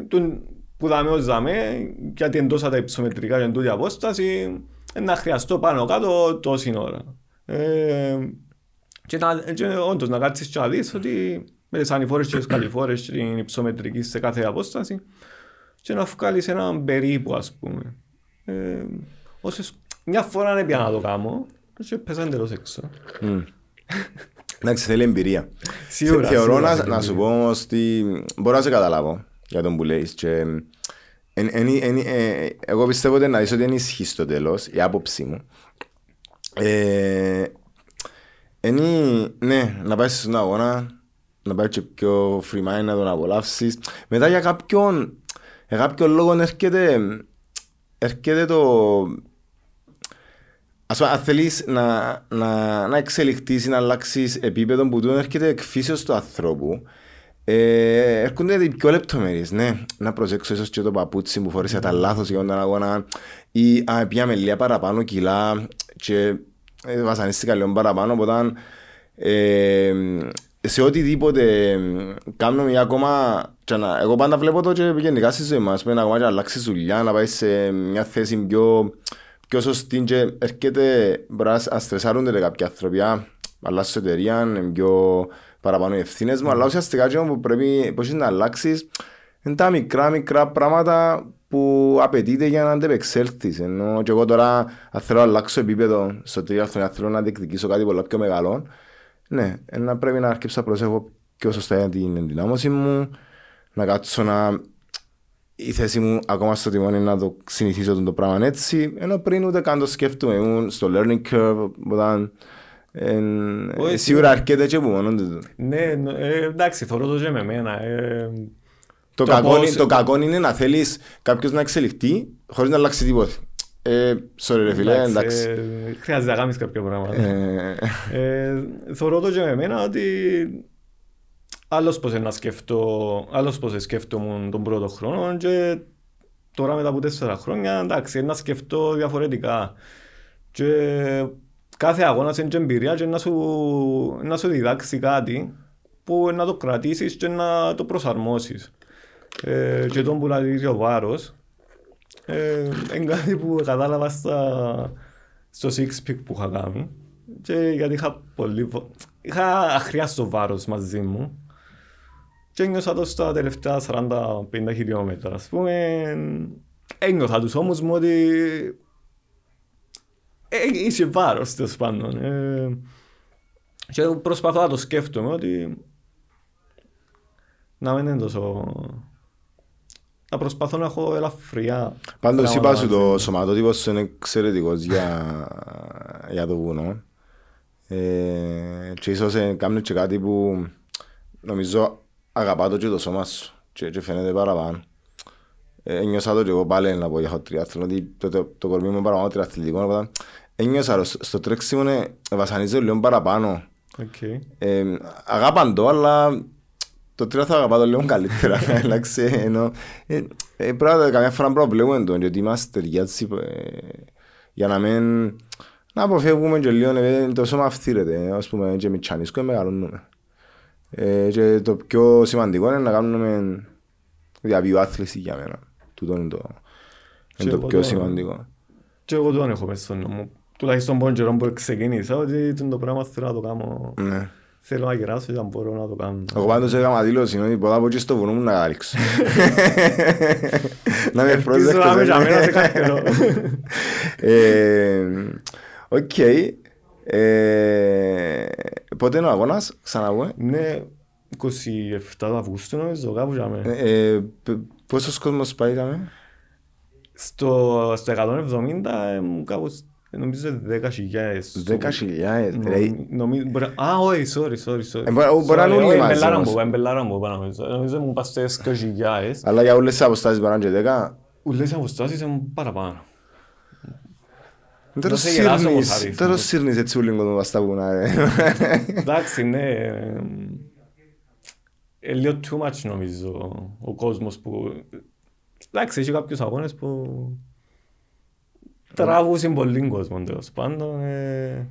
τον- που δαμε ως δαμε, γιατί εντός τα υψομετρικά και τούτη απόσταση, ε, να χρειαστώ πάνω κάτω τόση ώρα. Ε, και, να, και όντως να κάτσεις και να δεις ότι με τις ανηφόρες και τις καλυφόρες και την υψομετρική σε κάθε απόσταση και να βγάλεις έναν περίπου ας πούμε. Ε, όσες, μια φορά δεν πια να το κάνω και πέσα εντελώς έξω. Μμ. Εντάξει, θέλει εμπειρία. Σίγουρα, Θεωρώ σίγουρα να, θέλει να σου πω όμως ότι μπορώ να σε καταλάβω για τον που λέεις και εν, εν, εν, ε, εγώ πιστεύω ότι να δεις ότι είναι ισχύει στο τέλος η άποψή μου. Ε, είναι, ναι, να πάεις στον αγώνα, να πάει και πιο free mind να τον απολαύσεις. Μετά για κάποιον, για κάποιον λόγο έρχεται, έρχεται το, Ας πούμε, αν θέλεις να, να, να εξελιχθείς ή να αλλάξεις επίπεδο που τούτο έρχεται εκ φύσεως του ανθρώπου, Ε, έρχονται οι πιο λεπτομέρειες, ναι. Να προσέξω ίσως και το παπούτσι που φορέσε τα λάθος για τον αγώνα ή α, πήγαμε λίγα παραπάνω κιλά και ε, βασανίστηκα λίγο παραπάνω, οπότε ε, σε οτιδήποτε κάνω μια ακόμα να, εγώ πάντα βλέπω το και γενικά στη ζωή μας, να ακόμα και αλλάξει δουλειά, να πάει σε μια θέση πιο, πιο σωστή και έρχεται, μπορεί να στρεσάρονται κάποιοι άνθρωποι, αλλάζει εταιρεία, πιο παραπάνω οι ευθύνες μου, αλλά ουσιαστικά και που πρέπει πώς να αλλάξεις είναι τα μικρά μικρά πράγματα που απαιτείται για να αντεπεξέλθεις. Ενώ και εγώ τώρα αν θέλω να αλλάξω επίπεδο στο τριάθλο, αν θέλω να διεκδικήσω κάτι πολύ πιο μεγάλο, ναι, να πρέπει να αρχίσω να προσέχω πιο σωστά για την ενδυνάμωση μου, να κάτσω να η θέση μου ακόμα στο τιμόνι να το συνηθίσω το πράγμα έτσι, ενώ πριν ούτε καν το σκέφτομαι, ήμουν στο learning curve, όταν Σίγουρα αρκετά και που μόνο του. Ναι, ε, εντάξει, θωρώ το και με εμένα. Ε, το, κακό, το κακό είναι να θέλεις κάποιος να εξελιχθεί χωρίς να αλλάξει τίποτα. Ε, sorry ρε φίλε, εντάξει. Χρειάζεται να κάνεις κάποια πράγματα. Θωρώ το και με εμένα ότι άλλος πώς να σκεφτώ, άλλος πώς σκέφτομαι τον πρώτο χρόνο και τώρα μετά από τέσσερα χρόνια εντάξει, να σκεφτώ διαφορετικά. Και κάθε αγώνας είναι και εμπειρία και να σου, να σου διδάξει κάτι που να το κρατήσεις και να το προσαρμόσεις. Ε, και τον που λέει ο βάρος ε, είναι κάτι που κατάλαβα στα, στο six pick που είχα κάνει και γιατί είχα πολύ είχα αχριάστο βάρος μαζί μου και ένιωσα το στα τελευταία 40-50 χιλιόμετρα ας πούμε ένιωθα τους όμως μου ότι ε, είσαι βάρος τέλος πάντων. Ε, και προσπαθώ να το σκέφτομαι ότι να μην είναι τόσο... Να προσπαθώ να έχω ελαφριά. Πάντως είπα σου το σωματότυπος σου είναι εξαιρετικός για, για το βουνό. Ε, και ίσως κάνει και κάτι που νομίζω αγαπά το και το σώμα σου και, και φαίνεται παραπάνω. Ε, ένιωσα το και εγώ πάλι να πω για το τριάθλο, ότι το, το, το κορμί μου παραπάνω τριαθλητικό, οπότε ένιωσα στο τρέξιμο βασανίζω λίγο παραπάνω. Okay. Ε, αγάπαν το, αλλά το τρία θα αγαπά το λίγο καλύτερα. Εντάξει, ενώ, ε, ε, πράγματι, καμιά φορά προβλέπουμε το, γιατί είμαστε έτσι, ε, για να μην να αποφεύγουμε και λίγο, ε, το σώμα αυθύρεται, ας πούμε, και με τσανίσκο μεγαλώνουμε. Ε, και το πιο σημαντικό είναι να κάνουμε διά βίου άθληση για μένα. Τούτο είναι το, είναι το πιο σημαντικό. Και εγώ το έχω μέσα στο νου μου τουλάχιστον πόν καιρό που ξεκίνησα ότι το πράγμα θέλω να το κάνω. Ναι. Θέλω να γεράσω και αν μπορώ να το κάνω. Εγώ πάντως έκανα δήλωση ότι μπορώ να πω και στο βουνό μου να γάλιξω. Να με πρόσεχτες. να με τζαμένα σε κάποιο Οκ. Πότε είναι ο αγώνας, ξαναπώ. Ναι, 27 Αυγούστου νομίζω, κάπου τζαμέ. Πόσος κόσμος πάει τζαμέ. Στο 170 κάπου Νομίζω 10.000. 10.000. Α, όχι, sorry, sorry, sorry. Μπορεί να είναι όλοι μαζί μας. Εμπελάρα μου, νομίζω μου πας στις 20.000. Αλλά για όλες τις αποστάσεις μπορεί να είναι και 10. Όλες τις αποστάσεις είναι παραπάνω. Τώρα σύρνεις έτσι ούλοι κόσμο πας στα βουνά. Εντάξει, ναι. Λίγο too much νομίζω ο κόσμος που... Εντάξει, έχει κάποιους αγώνες που τραβούσε πολύ κόσμο τέλος πάντων. Ε,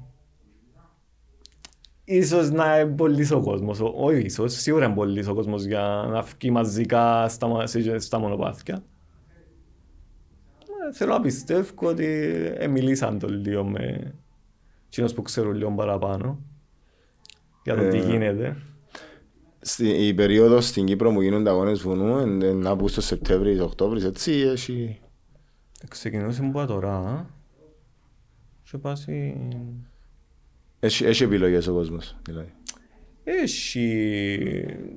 ίσως να είναι πολύ ο κόσμος, όχι ίσως, σίγουρα είναι πολύ ο κόσμος για να βγει μαζικά στα, στα μονοπάθια. Ε, θέλω να πιστεύω ότι ε, μιλήσαν το λίγο με εκείνους που ξέρουν λίγο παραπάνω για το τι γίνεται. Στη, η περίοδος στην Κύπρο μου γίνονται αγώνες βουνού, είναι Αύγουστο, Σεπτέμβρης, Οκτώβρης, έτσι, έχει... Ξεκινούσε από τώρα, και πάση... Έχει, έχει επιλογές ο κόσμος, δηλαδή. Έχει...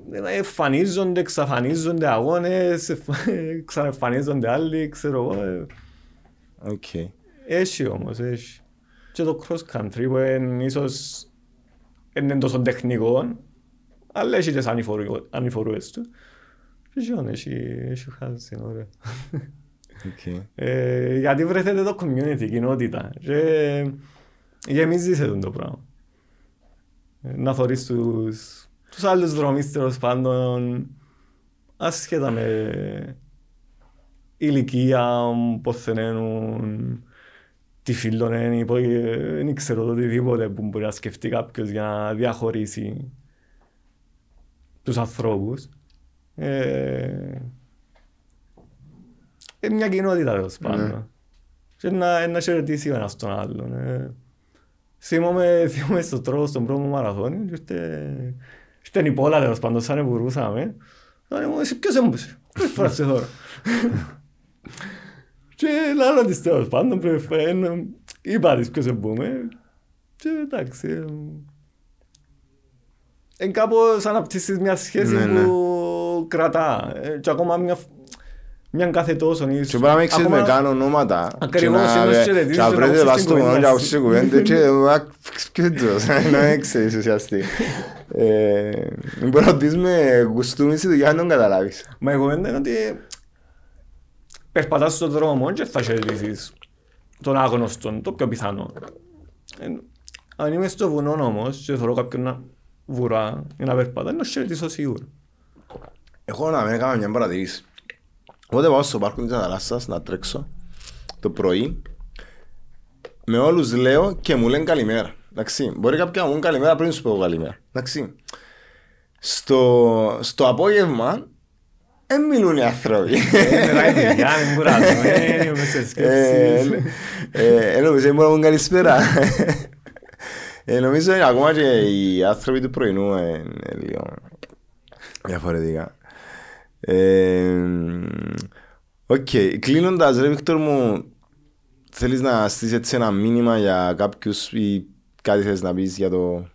Δηλαδή, εμφανίζονται, εξαφανίζονται αγώνες, ξαναεμφανίζονται άλλοι, ξέρω εγώ. Ε. OK. Okay. Έχει όμως, έχει. Και το cross country που είναι ίσως είναι τόσο τεχνικό, αλλά έχει τις ανηφορούες του. Και έχει, έχει χάσει, είναι ωραίο. Okay. Ε, γιατί βρε είναι το community, η κοινότητα. Και γεμίζεις αυτό το πράγμα. Ε, να θωρείς τους τους άλλους δρομείς τέλος πάντων άσχετα με ηλικία, πώς θενένουν, τι φίλων είναι, δεν ξέρω το οτιδήποτε που μπορεί να σκεφτεί κάποιος για να διαχωρίσει τους ανθρώπους. Ε, είναι μια κοινότητα τέλος Ναι. πάντων. Και να, να χαιρετήσει ο ένας τον άλλον. Ε. Θυμόμαι, θυμόμαι στο τρόπο στον πρώτο μαραθώνιο και ήρθε, ήρθε η πόλα τέλος πάντων σαν βουρούσαμε. Λένε μου, εσύ ποιος έμπωσε, πρώτη φοράς σε δώρο; Και λάλο της τέλος πάντων πρέπει να είπα της ποιος εμπούμε. Και εντάξει, ε, είναι κάπως αναπτύσσεις μια σχέση Ναι, ναι. που κρατά. Ε, Και ακόμα μια, μια κάθε τόσο ίσως. Και μπορεί να μην ξέρεις Ακόμα- με καν ονόματα. Ακριβώς, Και να- ενώ χαιρετίζεις Και να και να βρείτε ακούσεις πας στο την μόνο και κουβέντα να ακούσεις σου. την κουβέντα και μα, ποιος είναι τος, να μην ξέρεις ουσιαστικά. Ε, Μπορεί να ρωτήσεις με γουστούμι στη δουλειά να τον καταλάβεις. Μα η κουβέντα είναι ότι περπατάς στον δρόμο και θα χαιρετήσεις τον άγνωστον, το πιο πιθανό. Ε, αν είμαι στο βουνό όμως και θέλω κάποιον να βουρά ή να περπατά, να χαιρετήσω σίγουρα. Εγώ να μην έκανα μια παρατηρήση. Οπότε πάω στο πάρκο της Αναλάσσας να τρέξω το πρωί. Με όλους λέω και μου λένε καλημέρα. Εντάξει, μπορεί κάποιοι να μου πούν καλημέρα πριν σου πω καλημέρα. Εντάξει. Στο, στο απόγευμα δεν μιλούν οι άνθρωποι. Ε, Μετά η δουλειά, μην κουράζομαι, ε, είμαι σε Ε, σκέψεις. ε, ε, νομίζω μπορούμε να πούν καλησπέρα. Ε, Νομίζω είναι ακόμα και οι άνθρωποι του πρωινού ε, είναι λίγο διαφορετικά. Ε, Οκ, κλείνοντας ρε Βίκτορ μου, θέλεις να στήσεις έτσι ένα μήνυμα για κάποιους ή κάτι θες να πεις για το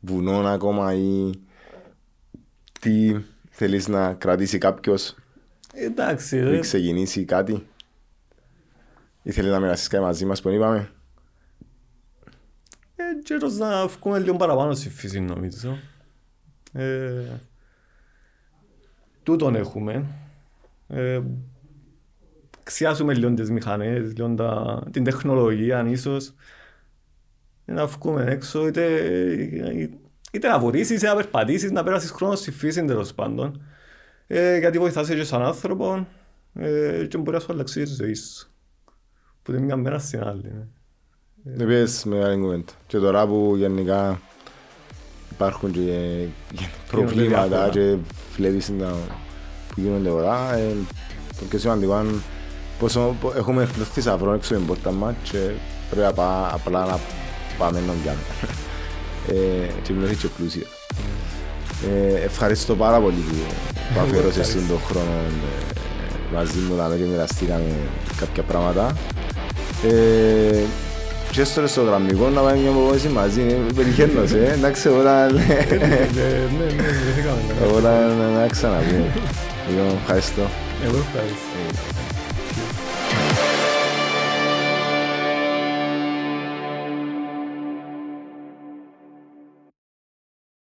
βουνό ακόμα ή τι θέλεις να κρατήσει κάποιος Εντάξει, πριν ρε. ξεκινήσει κάτι; Ή θέλεις να μοιράσεις κάτι μαζί μας που είπαμε; Ε, καιρός να βγούμε λίγο παραπάνω στη φύση νομίζω. Ε, τούτον έχουμε. Ε, ξιάσουμε λίγο τις μηχανές, λίγο τα, την τεχνολογία ίσως. Ε, Να βγούμε έξω, είτε, είτε να βουρήσεις, είτε να περπατήσεις, να περάσεις χρόνος στη φύση τέλος πάντων. Ε, γιατί βοηθάς και σαν άνθρωπο ε, και μπορείς να σου αλλάξεις τη ζωής σου. Που την μια μέρα στην άλλη. ναι. Δεν πες μεγάλη κουβέντα. Και τώρα που γενικά υπάρχουν και προβλήματα διάφορα. και βλέπεις τα που γίνονται τώρα, ε, το πιο σημαντικό είναι πόσο πο- έχουμε εκτός θησαυρό έξω την πόρτα μας και πρέπει να πά- απλά να πάμε να πιάμε. Ε, και μιλώχει και πλούσια. Ε, ευχαριστώ πάρα πολύ που, που αφιέρωσες ευχαριστώ. τον χρόνο ε, μαζί μου να και μοιραστήκαμε κάποια πράγματα. Ε, και στο ρεστογραμμικό να πάμε μια απογόνηση μαζί, είναι πετυχαίνος, ε, εντάξει, όλα, Ε, ναι, ναι, ναι, βρεθήκαμε. όλα να ξαναπούμε. Λοιπόν, ευχαριστώ. Εγώ ευχαριστώ.